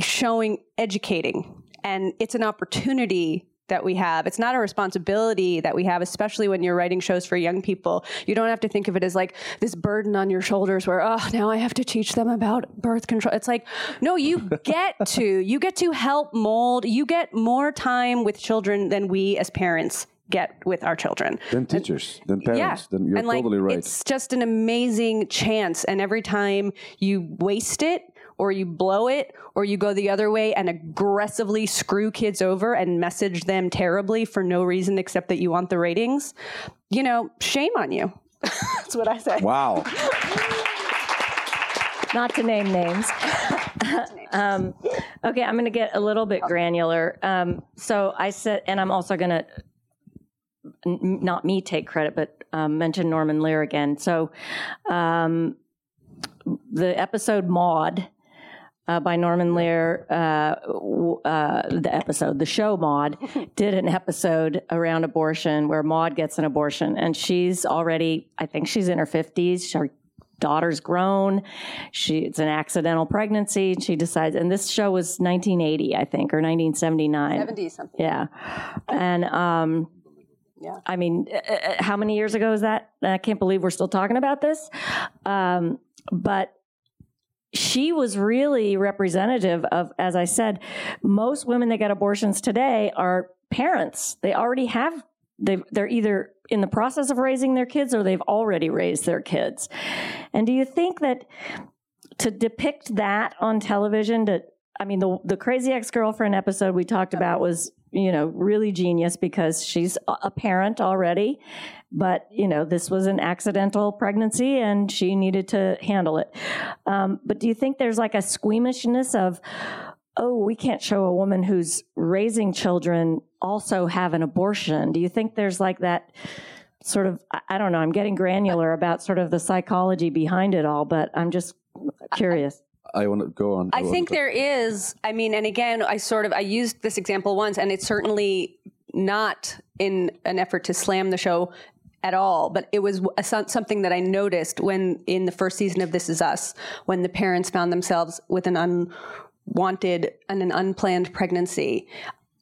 showing educating and it's an opportunity that we have. It's not a responsibility that we have, especially when you're writing shows for young people. You don't have to think of it as like this burden on your shoulders where, oh, now I have to teach them about birth control. It's like, no, you get to. You get to help mold. You get more time with children than we as parents get with our children. Then teachers, then parents, then you're and like, totally right. It's just an amazing chance. And every time you waste it, or you blow it, or you go the other way and aggressively screw kids over and message them terribly for no reason except that you want the ratings, you know, shame on you. That's what I say. Wow. Not to name names. um, okay, I'm going to get a little bit granular. Um, so I said, and I'm also going to n- not me take credit, but um, mention Norman Lear again. So um, the episode Maude uh, by Norman Lear, uh, w- uh, the episode, the show Maude, did an episode around abortion where Maude gets an abortion, and she's already, I think she's in her fifties. Her daughter's grown. She it's an accidental pregnancy. She decides, and this show was 1980, I think, or 1979. 70 something. Yeah, and um, Yeah. I mean, uh, uh, how many years ago is that? I can't believe we're still talking about this. Um, but she was really representative of, as I said, most women that get abortions today are parents. They already have. They they're either in the process of raising their kids or they've already raised their kids. And do you think that to depict that on television to I mean the the crazy ex-girlfriend episode we talked about was, you know, really genius because she's a parent already, but you know, this was an accidental pregnancy and she needed to handle it. Um, but do you think there's like a squeamishness of oh, we can't show a woman who's raising children also have an abortion. Do you think there's like that sort of, I- I don't know, I'm getting granular about sort of the psychology behind it all, but I'm just curious. I want to go on. I think there is. I mean, and again, I sort of I used this example once, and it's certainly not in an effort to slam the show at all, but it was something that I noticed when in the first season of This Is Us, when the parents found themselves with an unwanted and an unplanned pregnancy.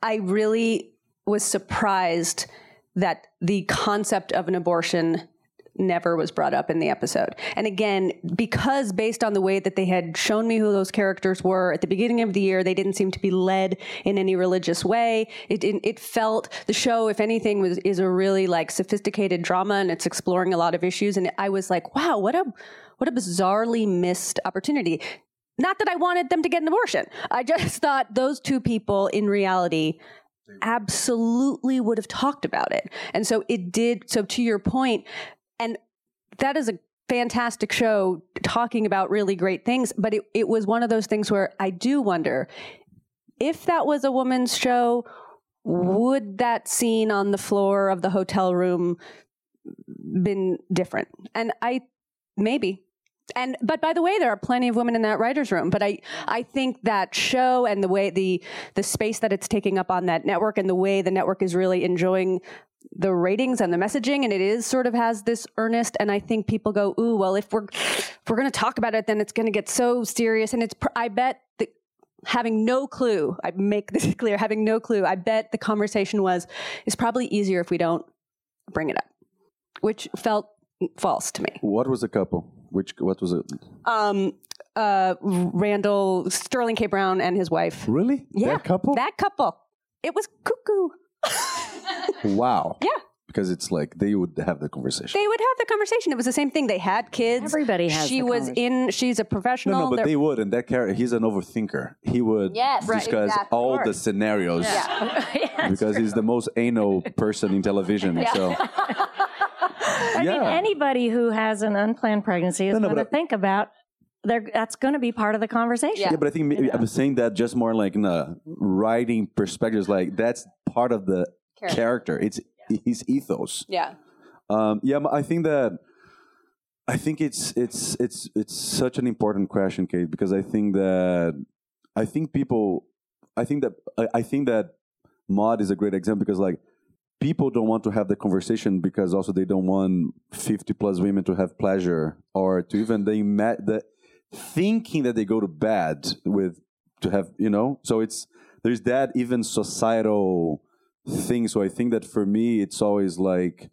I really was surprised that the concept of an abortion never was brought up in the episode. And again, because based on the way that they had shown me who those characters were at the beginning of the year, they didn't seem to be led in any religious way. It didn't, it felt the show, if anything, was is a really like sophisticated drama and it's exploring a lot of issues. And I was like, wow, what a what a bizarrely missed opportunity. Not that I wanted them to get an abortion. I just thought those two people in reality absolutely would have talked about it. And so it did. So to your point, and that is a fantastic show talking about really great things, but it, it was one of those things where I do wonder if that was a woman's show, would that scene on the floor of the hotel room been different? And I maybe. And but by the way, there are plenty of women in that writers' room. But I I think that show and the way the the space that it's taking up on that network and the way the network is really enjoying the ratings and the messaging and it is sort of has this earnest and I think people go, "Ooh, well if we're if we're going to talk about it then it's going to get so serious." And it's pr- I bet the having no clue, I make this clear, having no clue, I bet the conversation was it's probably easier if we don't bring it up, which felt false to me. What was the couple? Which what was it? Um, uh, Randall Sterling K. Brown and his wife. Really? Yeah, That couple? That couple. It was cuckoo. wow. Yeah. Because it's like they would have the conversation. They would have the conversation. It was the same thing. They had kids. Everybody has She the was in. She's a professional. no, no, but They're- they would, and that character, he's an overthinker. He would Yes, right, discuss exactly. all the scenarios Yeah, because he's the most anal person in television. So, I mean, yeah, anybody who has an unplanned pregnancy is No, no, going to but- think about they're, that's going to be part of the conversation. Yeah. yeah, but I think maybe I'm saying that just more like in a writing perspective. Like that's part of the Character. character. It's his ethos. yeah. Um, yeah, I think that I think it's it's it's it's such an important question, Kate, because I think that I think people I think that I, I think that Maude is a great example because like people don't want to have the conversation because also they don't want 50 plus women to have pleasure or to even they met the thinking that they go to bed with to have you know so it's there's that even societal thing. So I think that for me, it's always like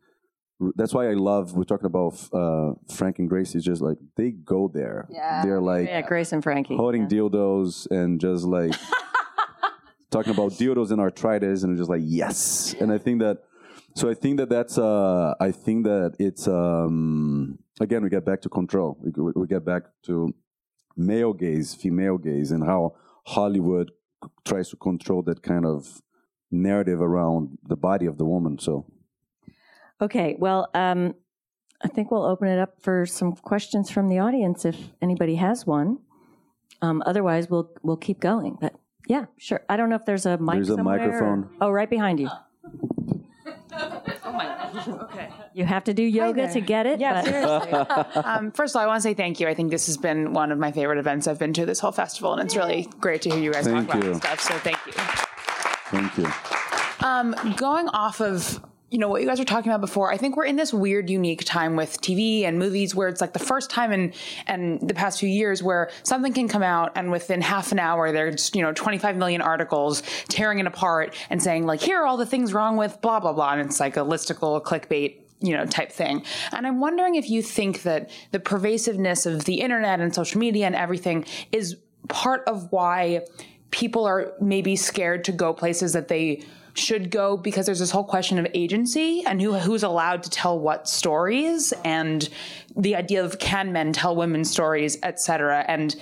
that's why I love. We're talking about uh, Frank and Grace. It's just like they go there. Yeah. They're like Yeah, Grace and Frankie. holding dildos and just like talking about dildos and arthritis and just like yes. And I think that. So I think that that's. Uh, I think that it's. Um, again, we get back to control. We, we get back to male gaze, female gaze, and how Hollywood tries to control that kind of narrative around the body of the woman. So Okay, well, um, I think we'll open it up for some questions from the audience if anybody has one. Um, otherwise, we'll we'll keep going. But yeah, sure. I don't know if there's a mic. There's a or- microphone. Oh, right behind you. You have to do yoga to get it. Yeah, but- seriously. um, first of all, I want to say thank you. I think this has been one of my favorite events I've been to this whole festival, and it's really great to hear you guys Thank talk about this stuff. So thank you. thank you. Um, going off of you know what you guys were talking about before, I think we're in this weird, unique time with TV and movies where it's like the first time in and the past few years where something can come out and within half an hour there's you know 25 million articles tearing it apart and saying like here are all the things wrong with blah blah blah, and it's like a listicle clickbait you know type thing. And i'm wondering if you think that the pervasiveness of the internet and social media and everything is part of why people are maybe scared to go places that they should go because there's this whole question of agency and who who's allowed to tell what stories and the idea of can men tell women's stories et cetera and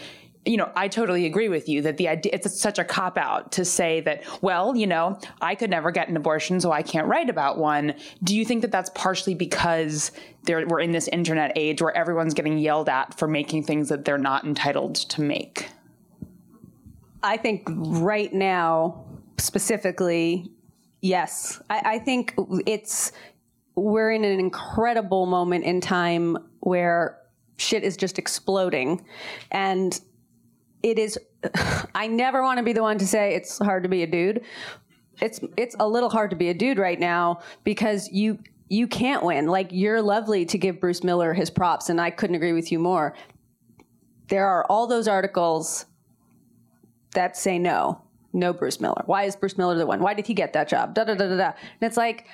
you know, I totally agree with you that the idea it's such a cop out to say that, well, you know, I could never get an abortion, so I can't write about one. Do you think that that's partially because there, we're in this internet age where everyone's getting yelled at for making things that they're not entitled to make? I think right now, specifically, yes. I, I think it's we're in an incredible moment in time where shit is just exploding, and it is. I never want to be the one to say it's hard to be a dude. It's it's a little hard to be a dude right now because you you can't win. Like you're lovely to give Bruce Miller his props, and I couldn't agree with you more. There are all those articles that say no, no Bruce Miller. Why is Bruce Miller the one? Why did he get that job? Da da da da da. And it's like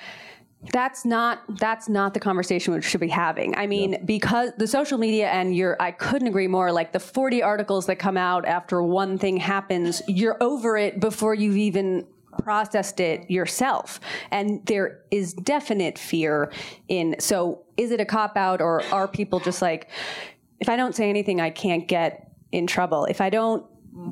that's not that's not the conversation we should be having. I mean, because the social media and your I couldn't agree more. Like the 40 articles that come out after one thing happens, you're over it before you've even processed it yourself. And there is definite fear in so is it a cop out or are people just like if I don't say anything I can't get in trouble. If I don't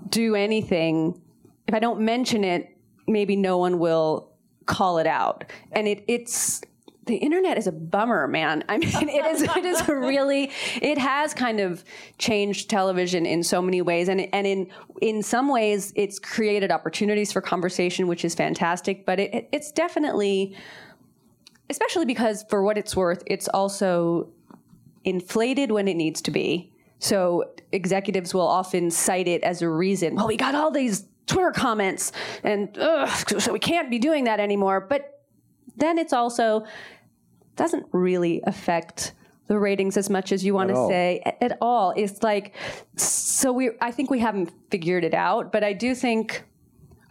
do anything, if I don't mention it, maybe no one will call it out. And it, it's the internet is a bummer, man. I mean, it is it is really it has kind of changed television in so many ways, and and in in some ways it's created opportunities for conversation, which is fantastic. But it, it, it's definitely, especially because for what it's worth, it's also inflated when it needs to be. So executives will often cite it as a reason. Well, we got all these Twitter comments, and ugh, so we can't be doing that anymore. But then it's also doesn't really affect the ratings as much as you want to say at, at all. It's like so we. I think we haven't figured it out, but I do think.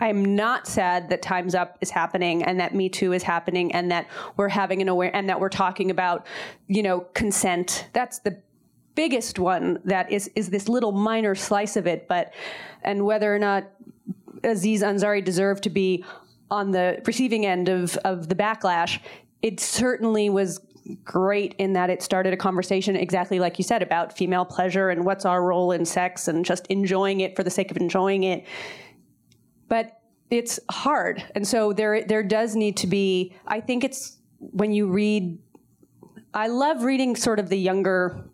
I'm not sad that Time's Up is happening and that Me Too is happening and that we're having an aware and that we're talking about, you know, consent. That's the biggest one that is is this little minor slice of it, but and whether or not Aziz Ansari deserved to be on the receiving end of of the backlash, it certainly was great in that it started a conversation exactly like you said about female pleasure and what's our role in sex and just enjoying it for the sake of enjoying it. But it's hard and so there there does need to be i think it's when you read i love reading sort of the younger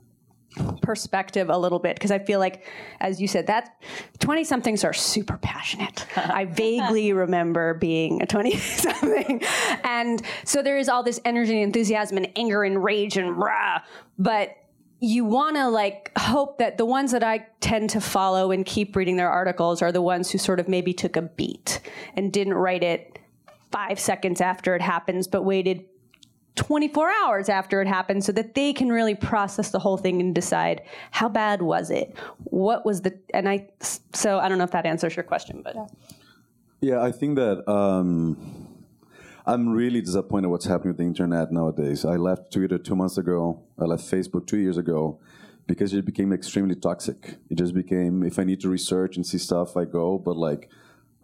perspective a little bit because i feel like as you said that 20 somethings are super passionate. I vaguely remember being a 20 something and so there is all this energy and enthusiasm and anger and rage and rah but you want to like hope that the ones that I tend to follow and keep reading their articles are the ones who sort of maybe took a beat and didn't write it five seconds after it happens, but waited 24 hours after it happened so that they can really process the whole thing and decide how bad was it? What was the, and I, so I don't know if that answers your question, but. Yeah, I think that um, I'm really disappointed what's happening with the internet nowadays. I left Twitter two months ago. I left Facebook two years ago because it became extremely toxic. It just became if I need to research and see stuff, I go, but like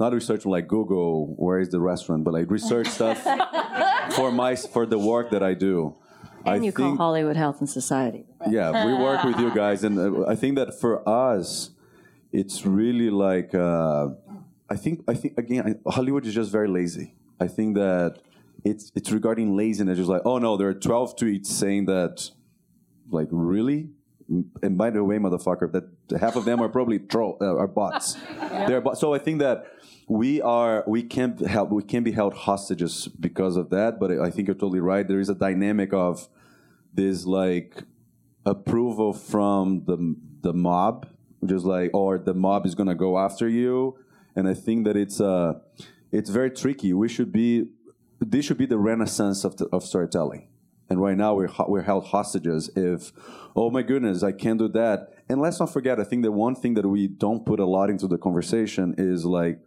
not research like Google, where is the restaurant, but like research stuff for my for the work that I do. And I you call Hollywood Health and Society. yeah, we work with you guys, and uh, I think that for us, it's really like uh, I think I think again, Hollywood is just very lazy. I think that it's it's regarding laziness. Just like, oh no, there are twelve tweets saying that, like really. And by the way, motherfucker, that half of them are probably troll uh, are bots. They're bots. So I think that we are we can't help we can't be held hostages because of that. But I think you're totally right. There is a dynamic of this like approval from the the mob, just like or the mob is gonna go after you, and I think that it's uh it's very tricky. We should be this should be the renaissance of the, of storytelling, and right now we're we're held hostages. If oh my goodness, I can't do that, and let's not forget. I think the one thing that we don't put a lot into the conversation is like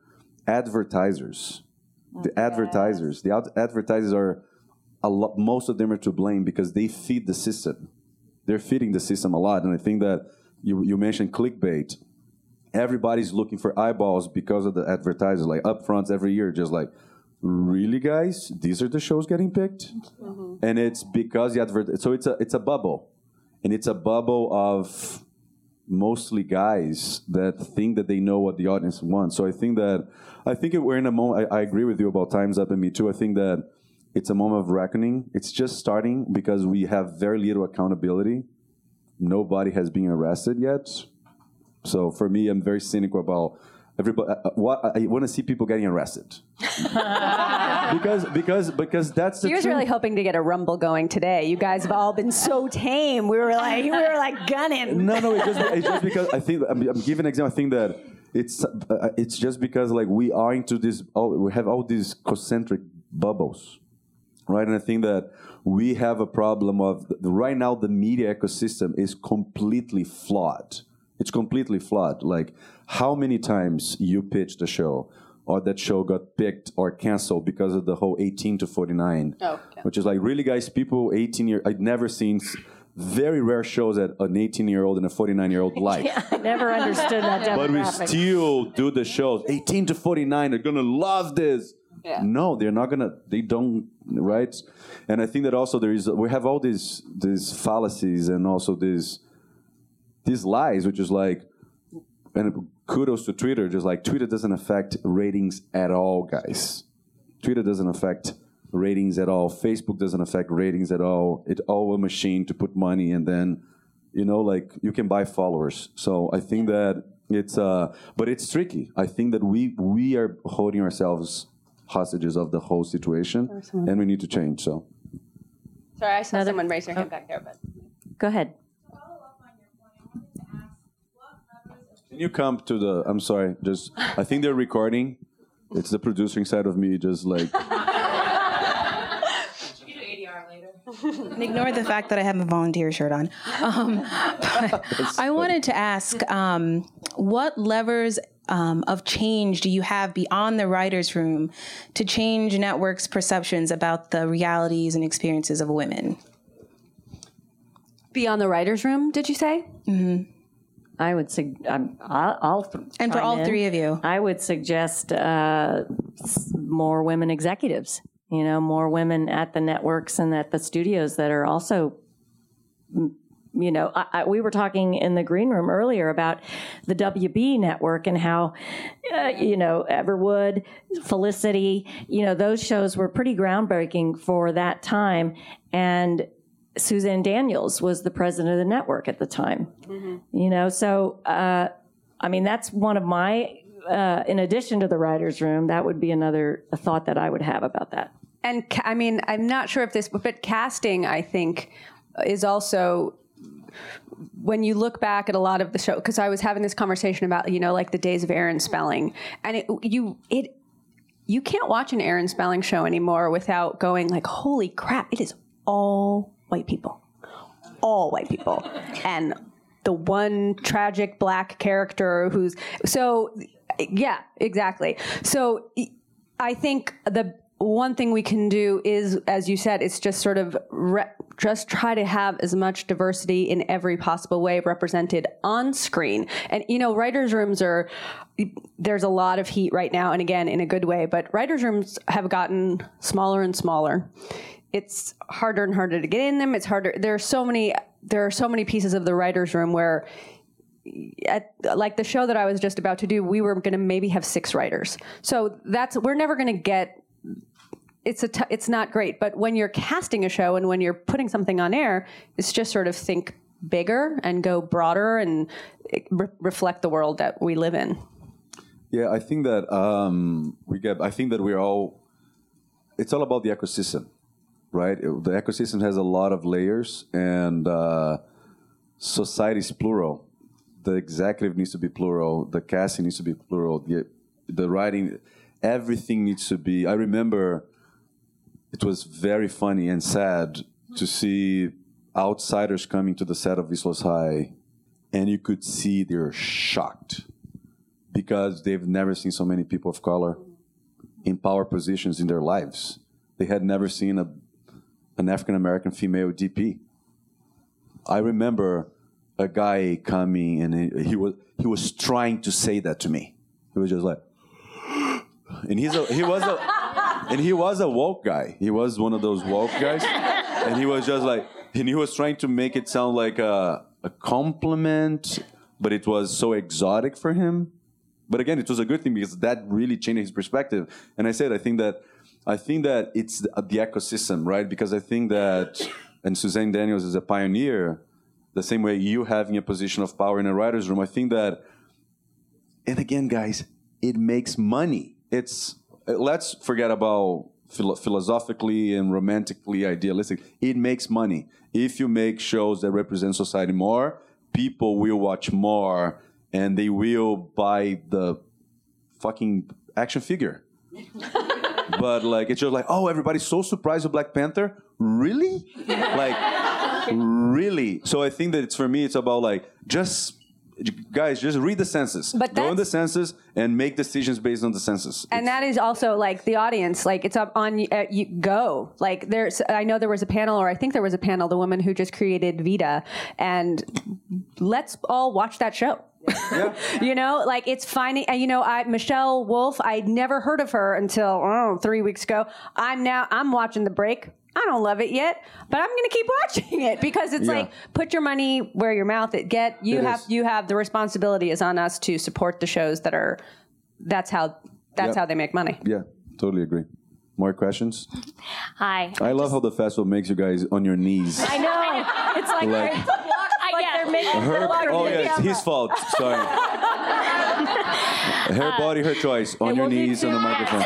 advertisers. Oh the advertisers, the ad- advertisers are a lot. Most of them are to blame because they feed the system they're feeding the system a lot. And I think that you, you mentioned clickbait. Everybody's looking for eyeballs because of the advertisers, like upfronts every year, just like, really, guys, these are the shows getting picked, mm-hmm. and it's because the advert. So it's a it's a bubble, and it's a bubble of mostly guys that think that they know what the audience wants. So I think that I think we're in a moment. I, I agree with you about Times Up and Me Too. I think that it's a moment of reckoning. It's just starting because we have very little accountability. Nobody has been arrested yet. So for me, I'm very cynical about everybody. uh, What I want to see people getting arrested because because because that's the He was truth. really hoping to get a rumble going today. You guys have all been so tame. We were like, we were like gunning. No, no, it's just, it's just because I think I'm, I'm giving an example. I think that it's uh, it's just because like we are into this. All, we have all these concentric bubbles, right? And I think that we have a problem of right now the media ecosystem is completely flawed. It's completely flawed. Like how many times you pitched a show or that show got picked or canceled because of the whole 18 to 49, Oh, which is like really guys, people 18 year. I'd never seen very rare shows that an 18 year old and a 49 year old like. I never understood that But we still do the shows. 18 to 49, they're gonna love this. No, they're not gonna. They don't, right? And I think that also there is. We have all these these fallacies and also these these lies, which is like, and kudos to Twitter. Just like Twitter doesn't affect ratings at all, guys. Twitter doesn't affect ratings at all. Facebook doesn't affect ratings at all. It's all a machine to put money and then, you know, like you can buy followers. So I think that it's, uh, but it's tricky. I think that we we are holding ourselves hostages of the whole situation, and we need to change. So Sorry, I saw someone raise their hand back there, but. Go ahead. Can you come to the? I'm sorry, just I think they're recording. It's the producing side of me, just like. And ignore the fact that I have a volunteer shirt on. Um, I wanted to ask um, what levers um, of change do you have beyond the writer's room to change networks' perceptions about the realities and experiences of women? Beyond the writer's room, did you say? I would sug- um, I'll, I'll th- And for all in. three of you. I would suggest uh, more women executives. You know, more women at the networks and at the studios that are also. You know, I, I, we were talking in the green room earlier about the WB network and how, uh, you know, Everwood, Felicity, you know, those shows were pretty groundbreaking for that time. And Suzanne Daniels was the president of the network at the time. You know, so uh, I mean, that's one of my. Uh, in addition to the writers' room, that would be another thought that I would have about that. And I mean, I'm not sure if this, but casting, I think, is also when you look back at a lot of the show. Because I was having this conversation about, you know, like the days of Aaron Spelling, and it, you it you can't watch an Aaron Spelling show anymore without going like, holy crap, it is all white people, all white people, and the one tragic black character who's so yeah, exactly. So I think the one thing we can do is, as you said, it's just sort of re- just try to have as much diversity in every possible way represented on screen. And you know, writers' rooms are there's a lot of heat right now, and again, in a good way. But writers' rooms have gotten smaller and smaller. It's harder and harder to get in them. It's harder. There are so many. There are so many pieces of the writers' room where at like the show that I was just about to do, we were going to maybe have six writers. So that's we're never going to get. It's a t- it's not great, but when you're casting a show and when you're putting something on air, it's just sort of think bigger and go broader and re- reflect the world that we live in. Yeah, I think that um, we get. I think that we're all. It's all about the ecosystem, right? It- the ecosystem has a lot of layers, and uh, society is plural. The executive needs to be plural. The casting needs to be plural. The the writing, everything needs to be. I remember. It was very funny and sad to see outsiders coming to the set of East Los High, and you could see they're shocked because they've never seen so many people of color in power positions in their lives. They had never seen a, an African American female DP. I remember a guy coming and he, he was he was trying to say that to me. He was just like, and he's a, he was a and he was a woke guy. He was one of those woke guys, and he was just like, and he was trying to make it sound like a, a compliment, but it was so exotic for him. But again, it was a good thing because that really changed his perspective. And I said, I think that, I think that it's the, the ecosystem, right? Because I think that, and Suzanne Daniels is a pioneer, the same way you having a position of power in a writer's room. I think that, and again, guys, it makes money. It's let's forget about philo- philosophically and romantically idealistic. It makes money if you make shows that represent society more. People will watch more, and they will buy the fucking action figure. but like it's just like, oh, everybody's so surprised with Black Panther. Really? like, really? So I think that it's for me. It's about like just guys, just read the census. But go in the census and make decisions based on the census. and that is also like the audience like it's up on uh, you go like there's i know there was a panel or i think there was a panel the woman who just created Vida and let's all watch that show Yeah. you know like it's finding and you know i michelle wolf i'd never heard of her until three weeks ago i'm now i'm watching the break I don't love it yet, but I'm going to keep watching it because it's Yeah. like put your money where your mouth it get. You It have is. you have the responsibility is on us to support the shows that are. That's how that's Yep. how they make money. yeah, totally agree. More questions? Hi. I love how the festival makes you guys on your knees. I know. It's like, Like- I, yeah. making Her, oh yeah, it's his fault. Sorry. Her body, her choice. On your knees on the microphone.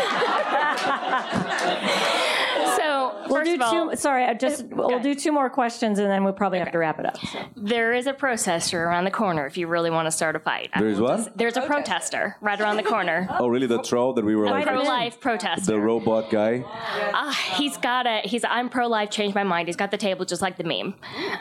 So, We'll first do of all, two. Sorry, I just we'll do two more questions and then we'll probably have to wrap it up. so. there is a protester around the corner if you really want to start a fight. I There is what? just- there's a protester right around the corner. Oh really? The troll that we were like Pro-life protester. the robot guy. Ah, he's got a. He's. I'm pro-life. Changed my mind. He's got the table just like the meme.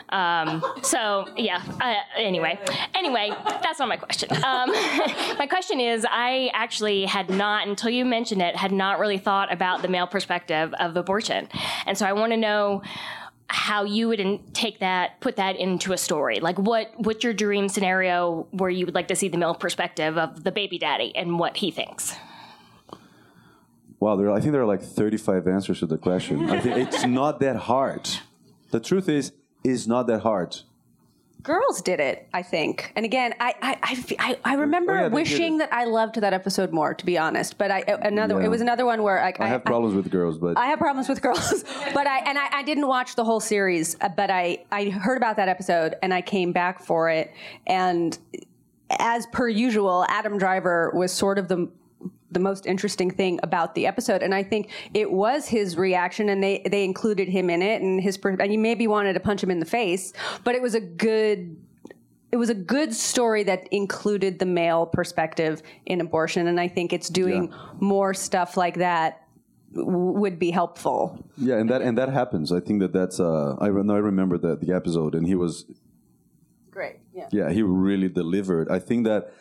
Um, so yeah. Uh, anyway. Anyway, that's not my question. Um, my question is, I actually had not until you mentioned it had not really thought about the male perspective of abortion, and so I want to know how you would take that, put that into a story. Like what what's your dream scenario where you would like to see the male perspective of the baby daddy and what he thinks. Wow, there. I think there are like 35 answers to the question. I think it's not that hard. The truth is, it's not that hard. Girls did it, I think. And again, I I, I, I, I remember Oh, yeah, wishing that I loved that episode more, to be honest. But I another Yeah. it was another one where like I have problems with girls, but I have problems with girls, but I and I, I didn't watch the whole series, uh, but I I heard about that episode and I came back for it, and as per usual, Adam Driver was sort of the the most interesting thing about the episode, and I think it was his reaction, and they they included him in it, and his and you maybe wanted to punch him in the face, but it was a good it was a good story that included the male perspective in abortion, and I think it's doing more stuff like that would be helpful. yeah, and that and that happens. I think that that's. Uh, I re- no, I remember the the episode, and he was Great. Yeah. yeah, he really delivered. I think that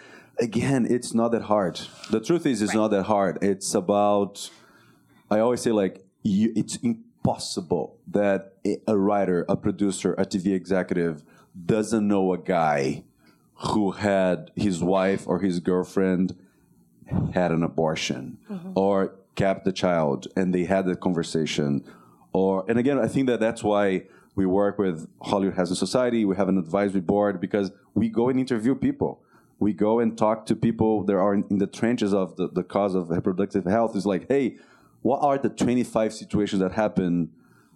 again, it's not that hard. The truth is, it's not that hard. It's about I always say like you, it's impossible that a- a writer, a producer, a TV executive doesn't know a guy who had his wife or his girlfriend had an abortion mm-hmm. or kept the child and they had that conversation or and again i think that that's why we work with Hollywood Health and Society we have an advisory board because we go and interview people we go and talk to people that are in, in the trenches of the, the cause of reproductive health. Is like hey what are the 25 situations that happen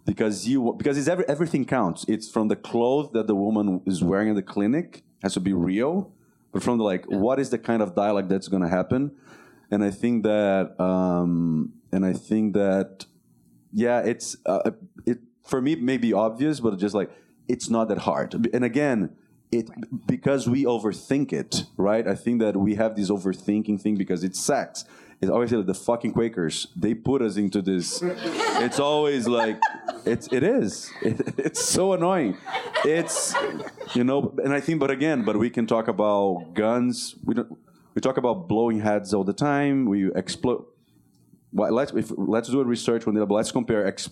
because you because it's every, everything counts. It's from the clothes that the woman is wearing in the clinic has to be real but from the like what is the kind of dialogue that's going to happen? And i think that um and i think that yeah it's uh, it for me it may be obvious but just like it's not that hard. And again it because we overthink it right? I think that we have this overthinking thing because it's sex it's always like the fucking quakers they put us into this. It's always like it's it is. It, it's so annoying. It's you know and i think but again but we can talk about guns. We don't we talk about blowing heads all the time. We explode well, let's if, let's do a research one day, but let's compare ex-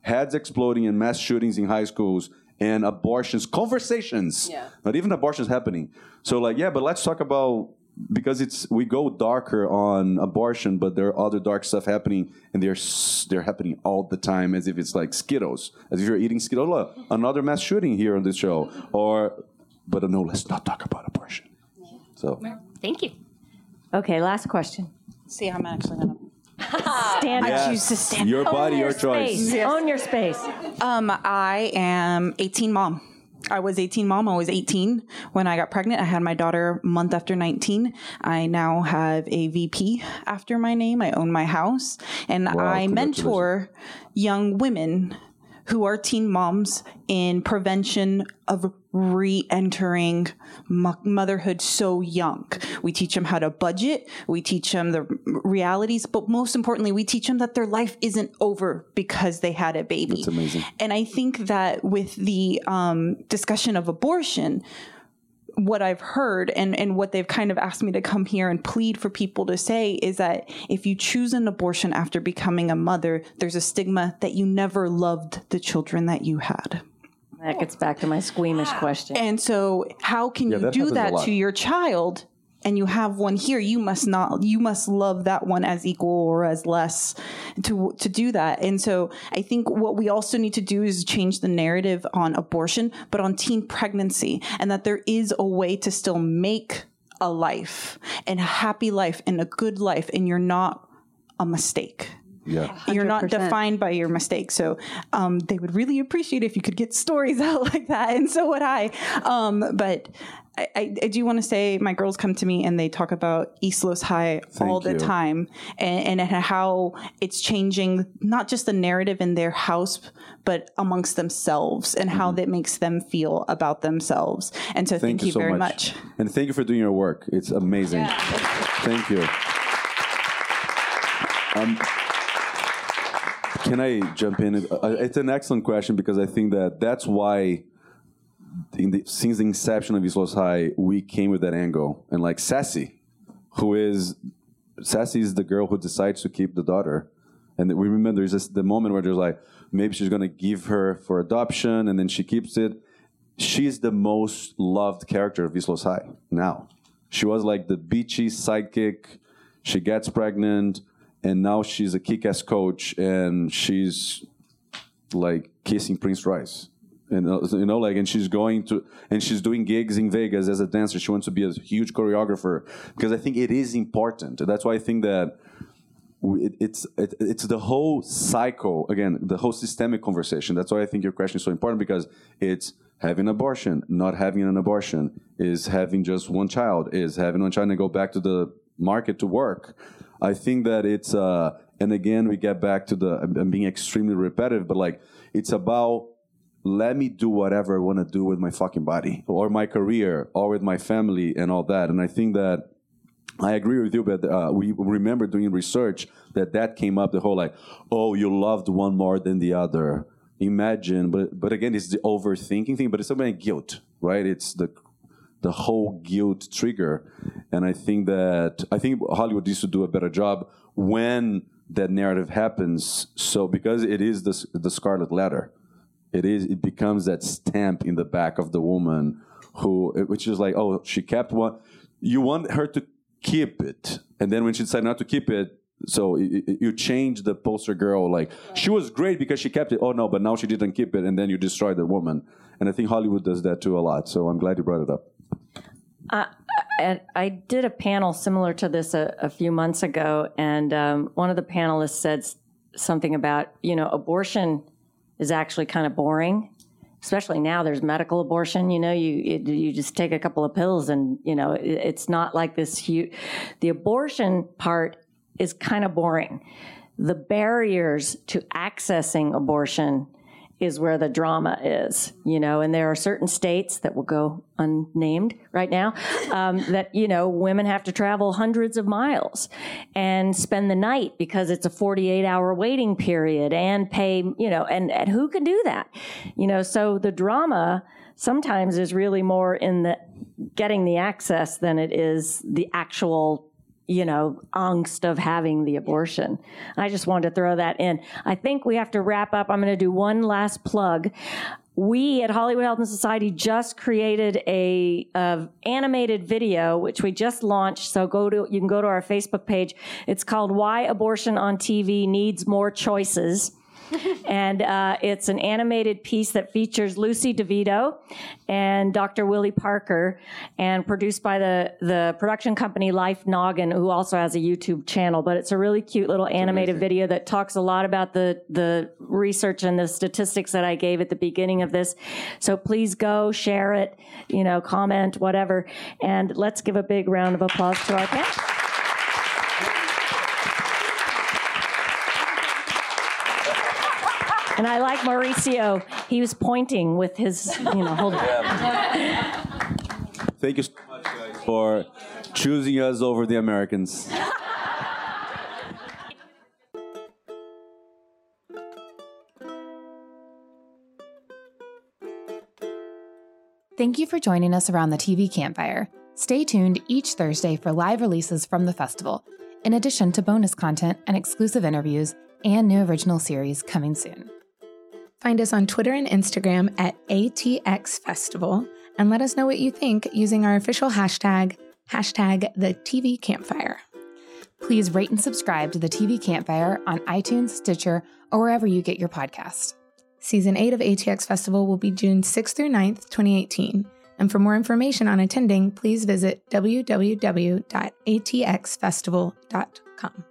heads exploding and mass shootings in high schools and abortions conversations. Yeah. Not even abortions happening. So like yeah, but let's talk about because it's we go darker on abortion, but there are other dark stuff happening, and they're they're happening all the time, as if it's like Skittles, as if you're eating Skittles. Look, another mass shooting here on this show, or but no, let's not talk about abortion. So Thank you. Okay, last question. See, I'm actually gonna. Stand Yes. up. choose to stand. your Own body, your, space. choice. Own your space. Um, I am 18 mom. I was 18 mom. I was 18 when I got pregnant. I had my daughter a month after 19. I now have a VP after my name. I own my house and I mentor young women who are teen moms in prevention of re-entering mo- motherhood so young. We teach them how to budget. We teach them the realities, but most importantly, we teach them that their life isn't over because they had a baby. That's amazing. And I think that with the um, discussion of abortion, what I've heard and, and what they've kind of asked me to come here and plead for people to say is that if you choose an abortion after becoming a mother, there's a stigma that you never loved the children that you had. That gets back to my squeamish question. And so, how can Yeah, you that do happens a that lot. to your child? And you have one here. You must not. You must love that one as equal or as less to to do that. And so, I think what we also need to do is change the narrative on abortion, but on teen pregnancy, and that there is a way to still make a life and a happy life and a good life, and you're not a mistake Yeah. you're not 100%. defined by your mistakes. So um, they would really appreciate if you could get stories out like that, and so would I. Um, but I, I, I do want to say my girls come to me and they talk about East Los High all the you. time, and, and how it's changing not just the narrative in their house, but amongst themselves, and how that makes them feel about themselves. And so thank, you, so very much. And thank you for doing your work. It's amazing. Thank you. Um, can I jump in? Uh, It's an excellent question because I think that that's why, the, since the inception of East Los High, we came with that angle. And like Ceci, who is Ceci is the girl who decides to keep the daughter. And we remember there's this, the moment where there's like, maybe she's going to give her for adoption and then she keeps it. She's the most loved character of East Los High now. She was like the beachy sidekick. She gets pregnant and now she's a kick ass coach and she's like kissing Prince Rice. And uh, you know, like, and she's going to, and she's doing gigs in Vegas as a dancer. She wants to be a huge choreographer because I think it is important. That's why I think that it, it's it, it's the whole cycle again, the whole systemic conversation. That's why I think your question is so important because it's having abortion, not having an abortion, is having just one child, is having one child and go back to the market to work. I think that it's uh, and again we get back to the I'm being extremely repetitive, but like it's about let me do whatever I want to do with my fucking body or my career or with my family and all that. And I think that I agree with you, but uh, we remember doing research that that came up the whole like, oh, you loved one more than the other. Imagine, but but again, it's the overthinking thing. But it's something like guilt, right? It's the the whole guilt trigger, and I think that I think Hollywood needs to do a better job when that narrative happens. So because it is the the scarlet letter, it is it becomes that stamp in the back of the woman who, which is like, oh, she kept one. You want her to keep it, and then when she decided not to keep it, so you change the poster girl. Like she was great because she kept it. Oh no, but now she didn't keep it, and then you destroy the woman. And I think Hollywood does that too a lot. So I'm glad you brought it up. I, I did a panel similar to this a, a few months ago, and um, one of the panelists said something about you know abortion is actually kind of boring especially now there's medical abortion you know you it, you just take a couple of pills and you know it, it's not like this huge the abortion part is kind of boring. The barriers to accessing abortion is where the drama is, you know, and there are certain states that will go unnamed right now um, that, you know, women have to travel hundreds of miles and spend the night because it's a 48 hour waiting period and pay, you know, and, and who can do that? You know, so the drama sometimes is really more in the getting the access than it is the actual you know, angst of having the abortion. I just wanted to throw that in. I think we have to wrap up. I'm going to do one last plug. We at Hollywood Health and Society just created a, a animated video, which we just launched. So go to, you can go to our Facebook page. It's called Why Abortion on TV Needs More Choices. And uh, it's an animated piece that features Lucy DeVito and Dr. Willie Parker, and produced by the the production company Life Noggin, who also has a YouTube channel. But it's a really cute little animated video that talks a lot about the the research and the statistics that I gave at the beginning of this. So please go share it, you know, comment, whatever, and let's give a big round of applause to our panel. And I like Mauricio. He was pointing with his, you know, hold on. Thank you so much, guys, for choosing us over the Americans. Thank you for joining us around the TV campfire. Stay tuned each Thursday for live releases from the festival, in addition to bonus content and exclusive interviews and new original series coming soon. Find us on Twitter and Instagram at ATX Festival and let us know what you think using our official hashtag, hashtag the TV Campfire. Please rate and subscribe to the TV Campfire on iTunes, Stitcher, or wherever you get your podcast. Season 8 of ATX Festival will be June 6th through 9th, 2018. And for more information on attending, please visit www.atxfestival.com.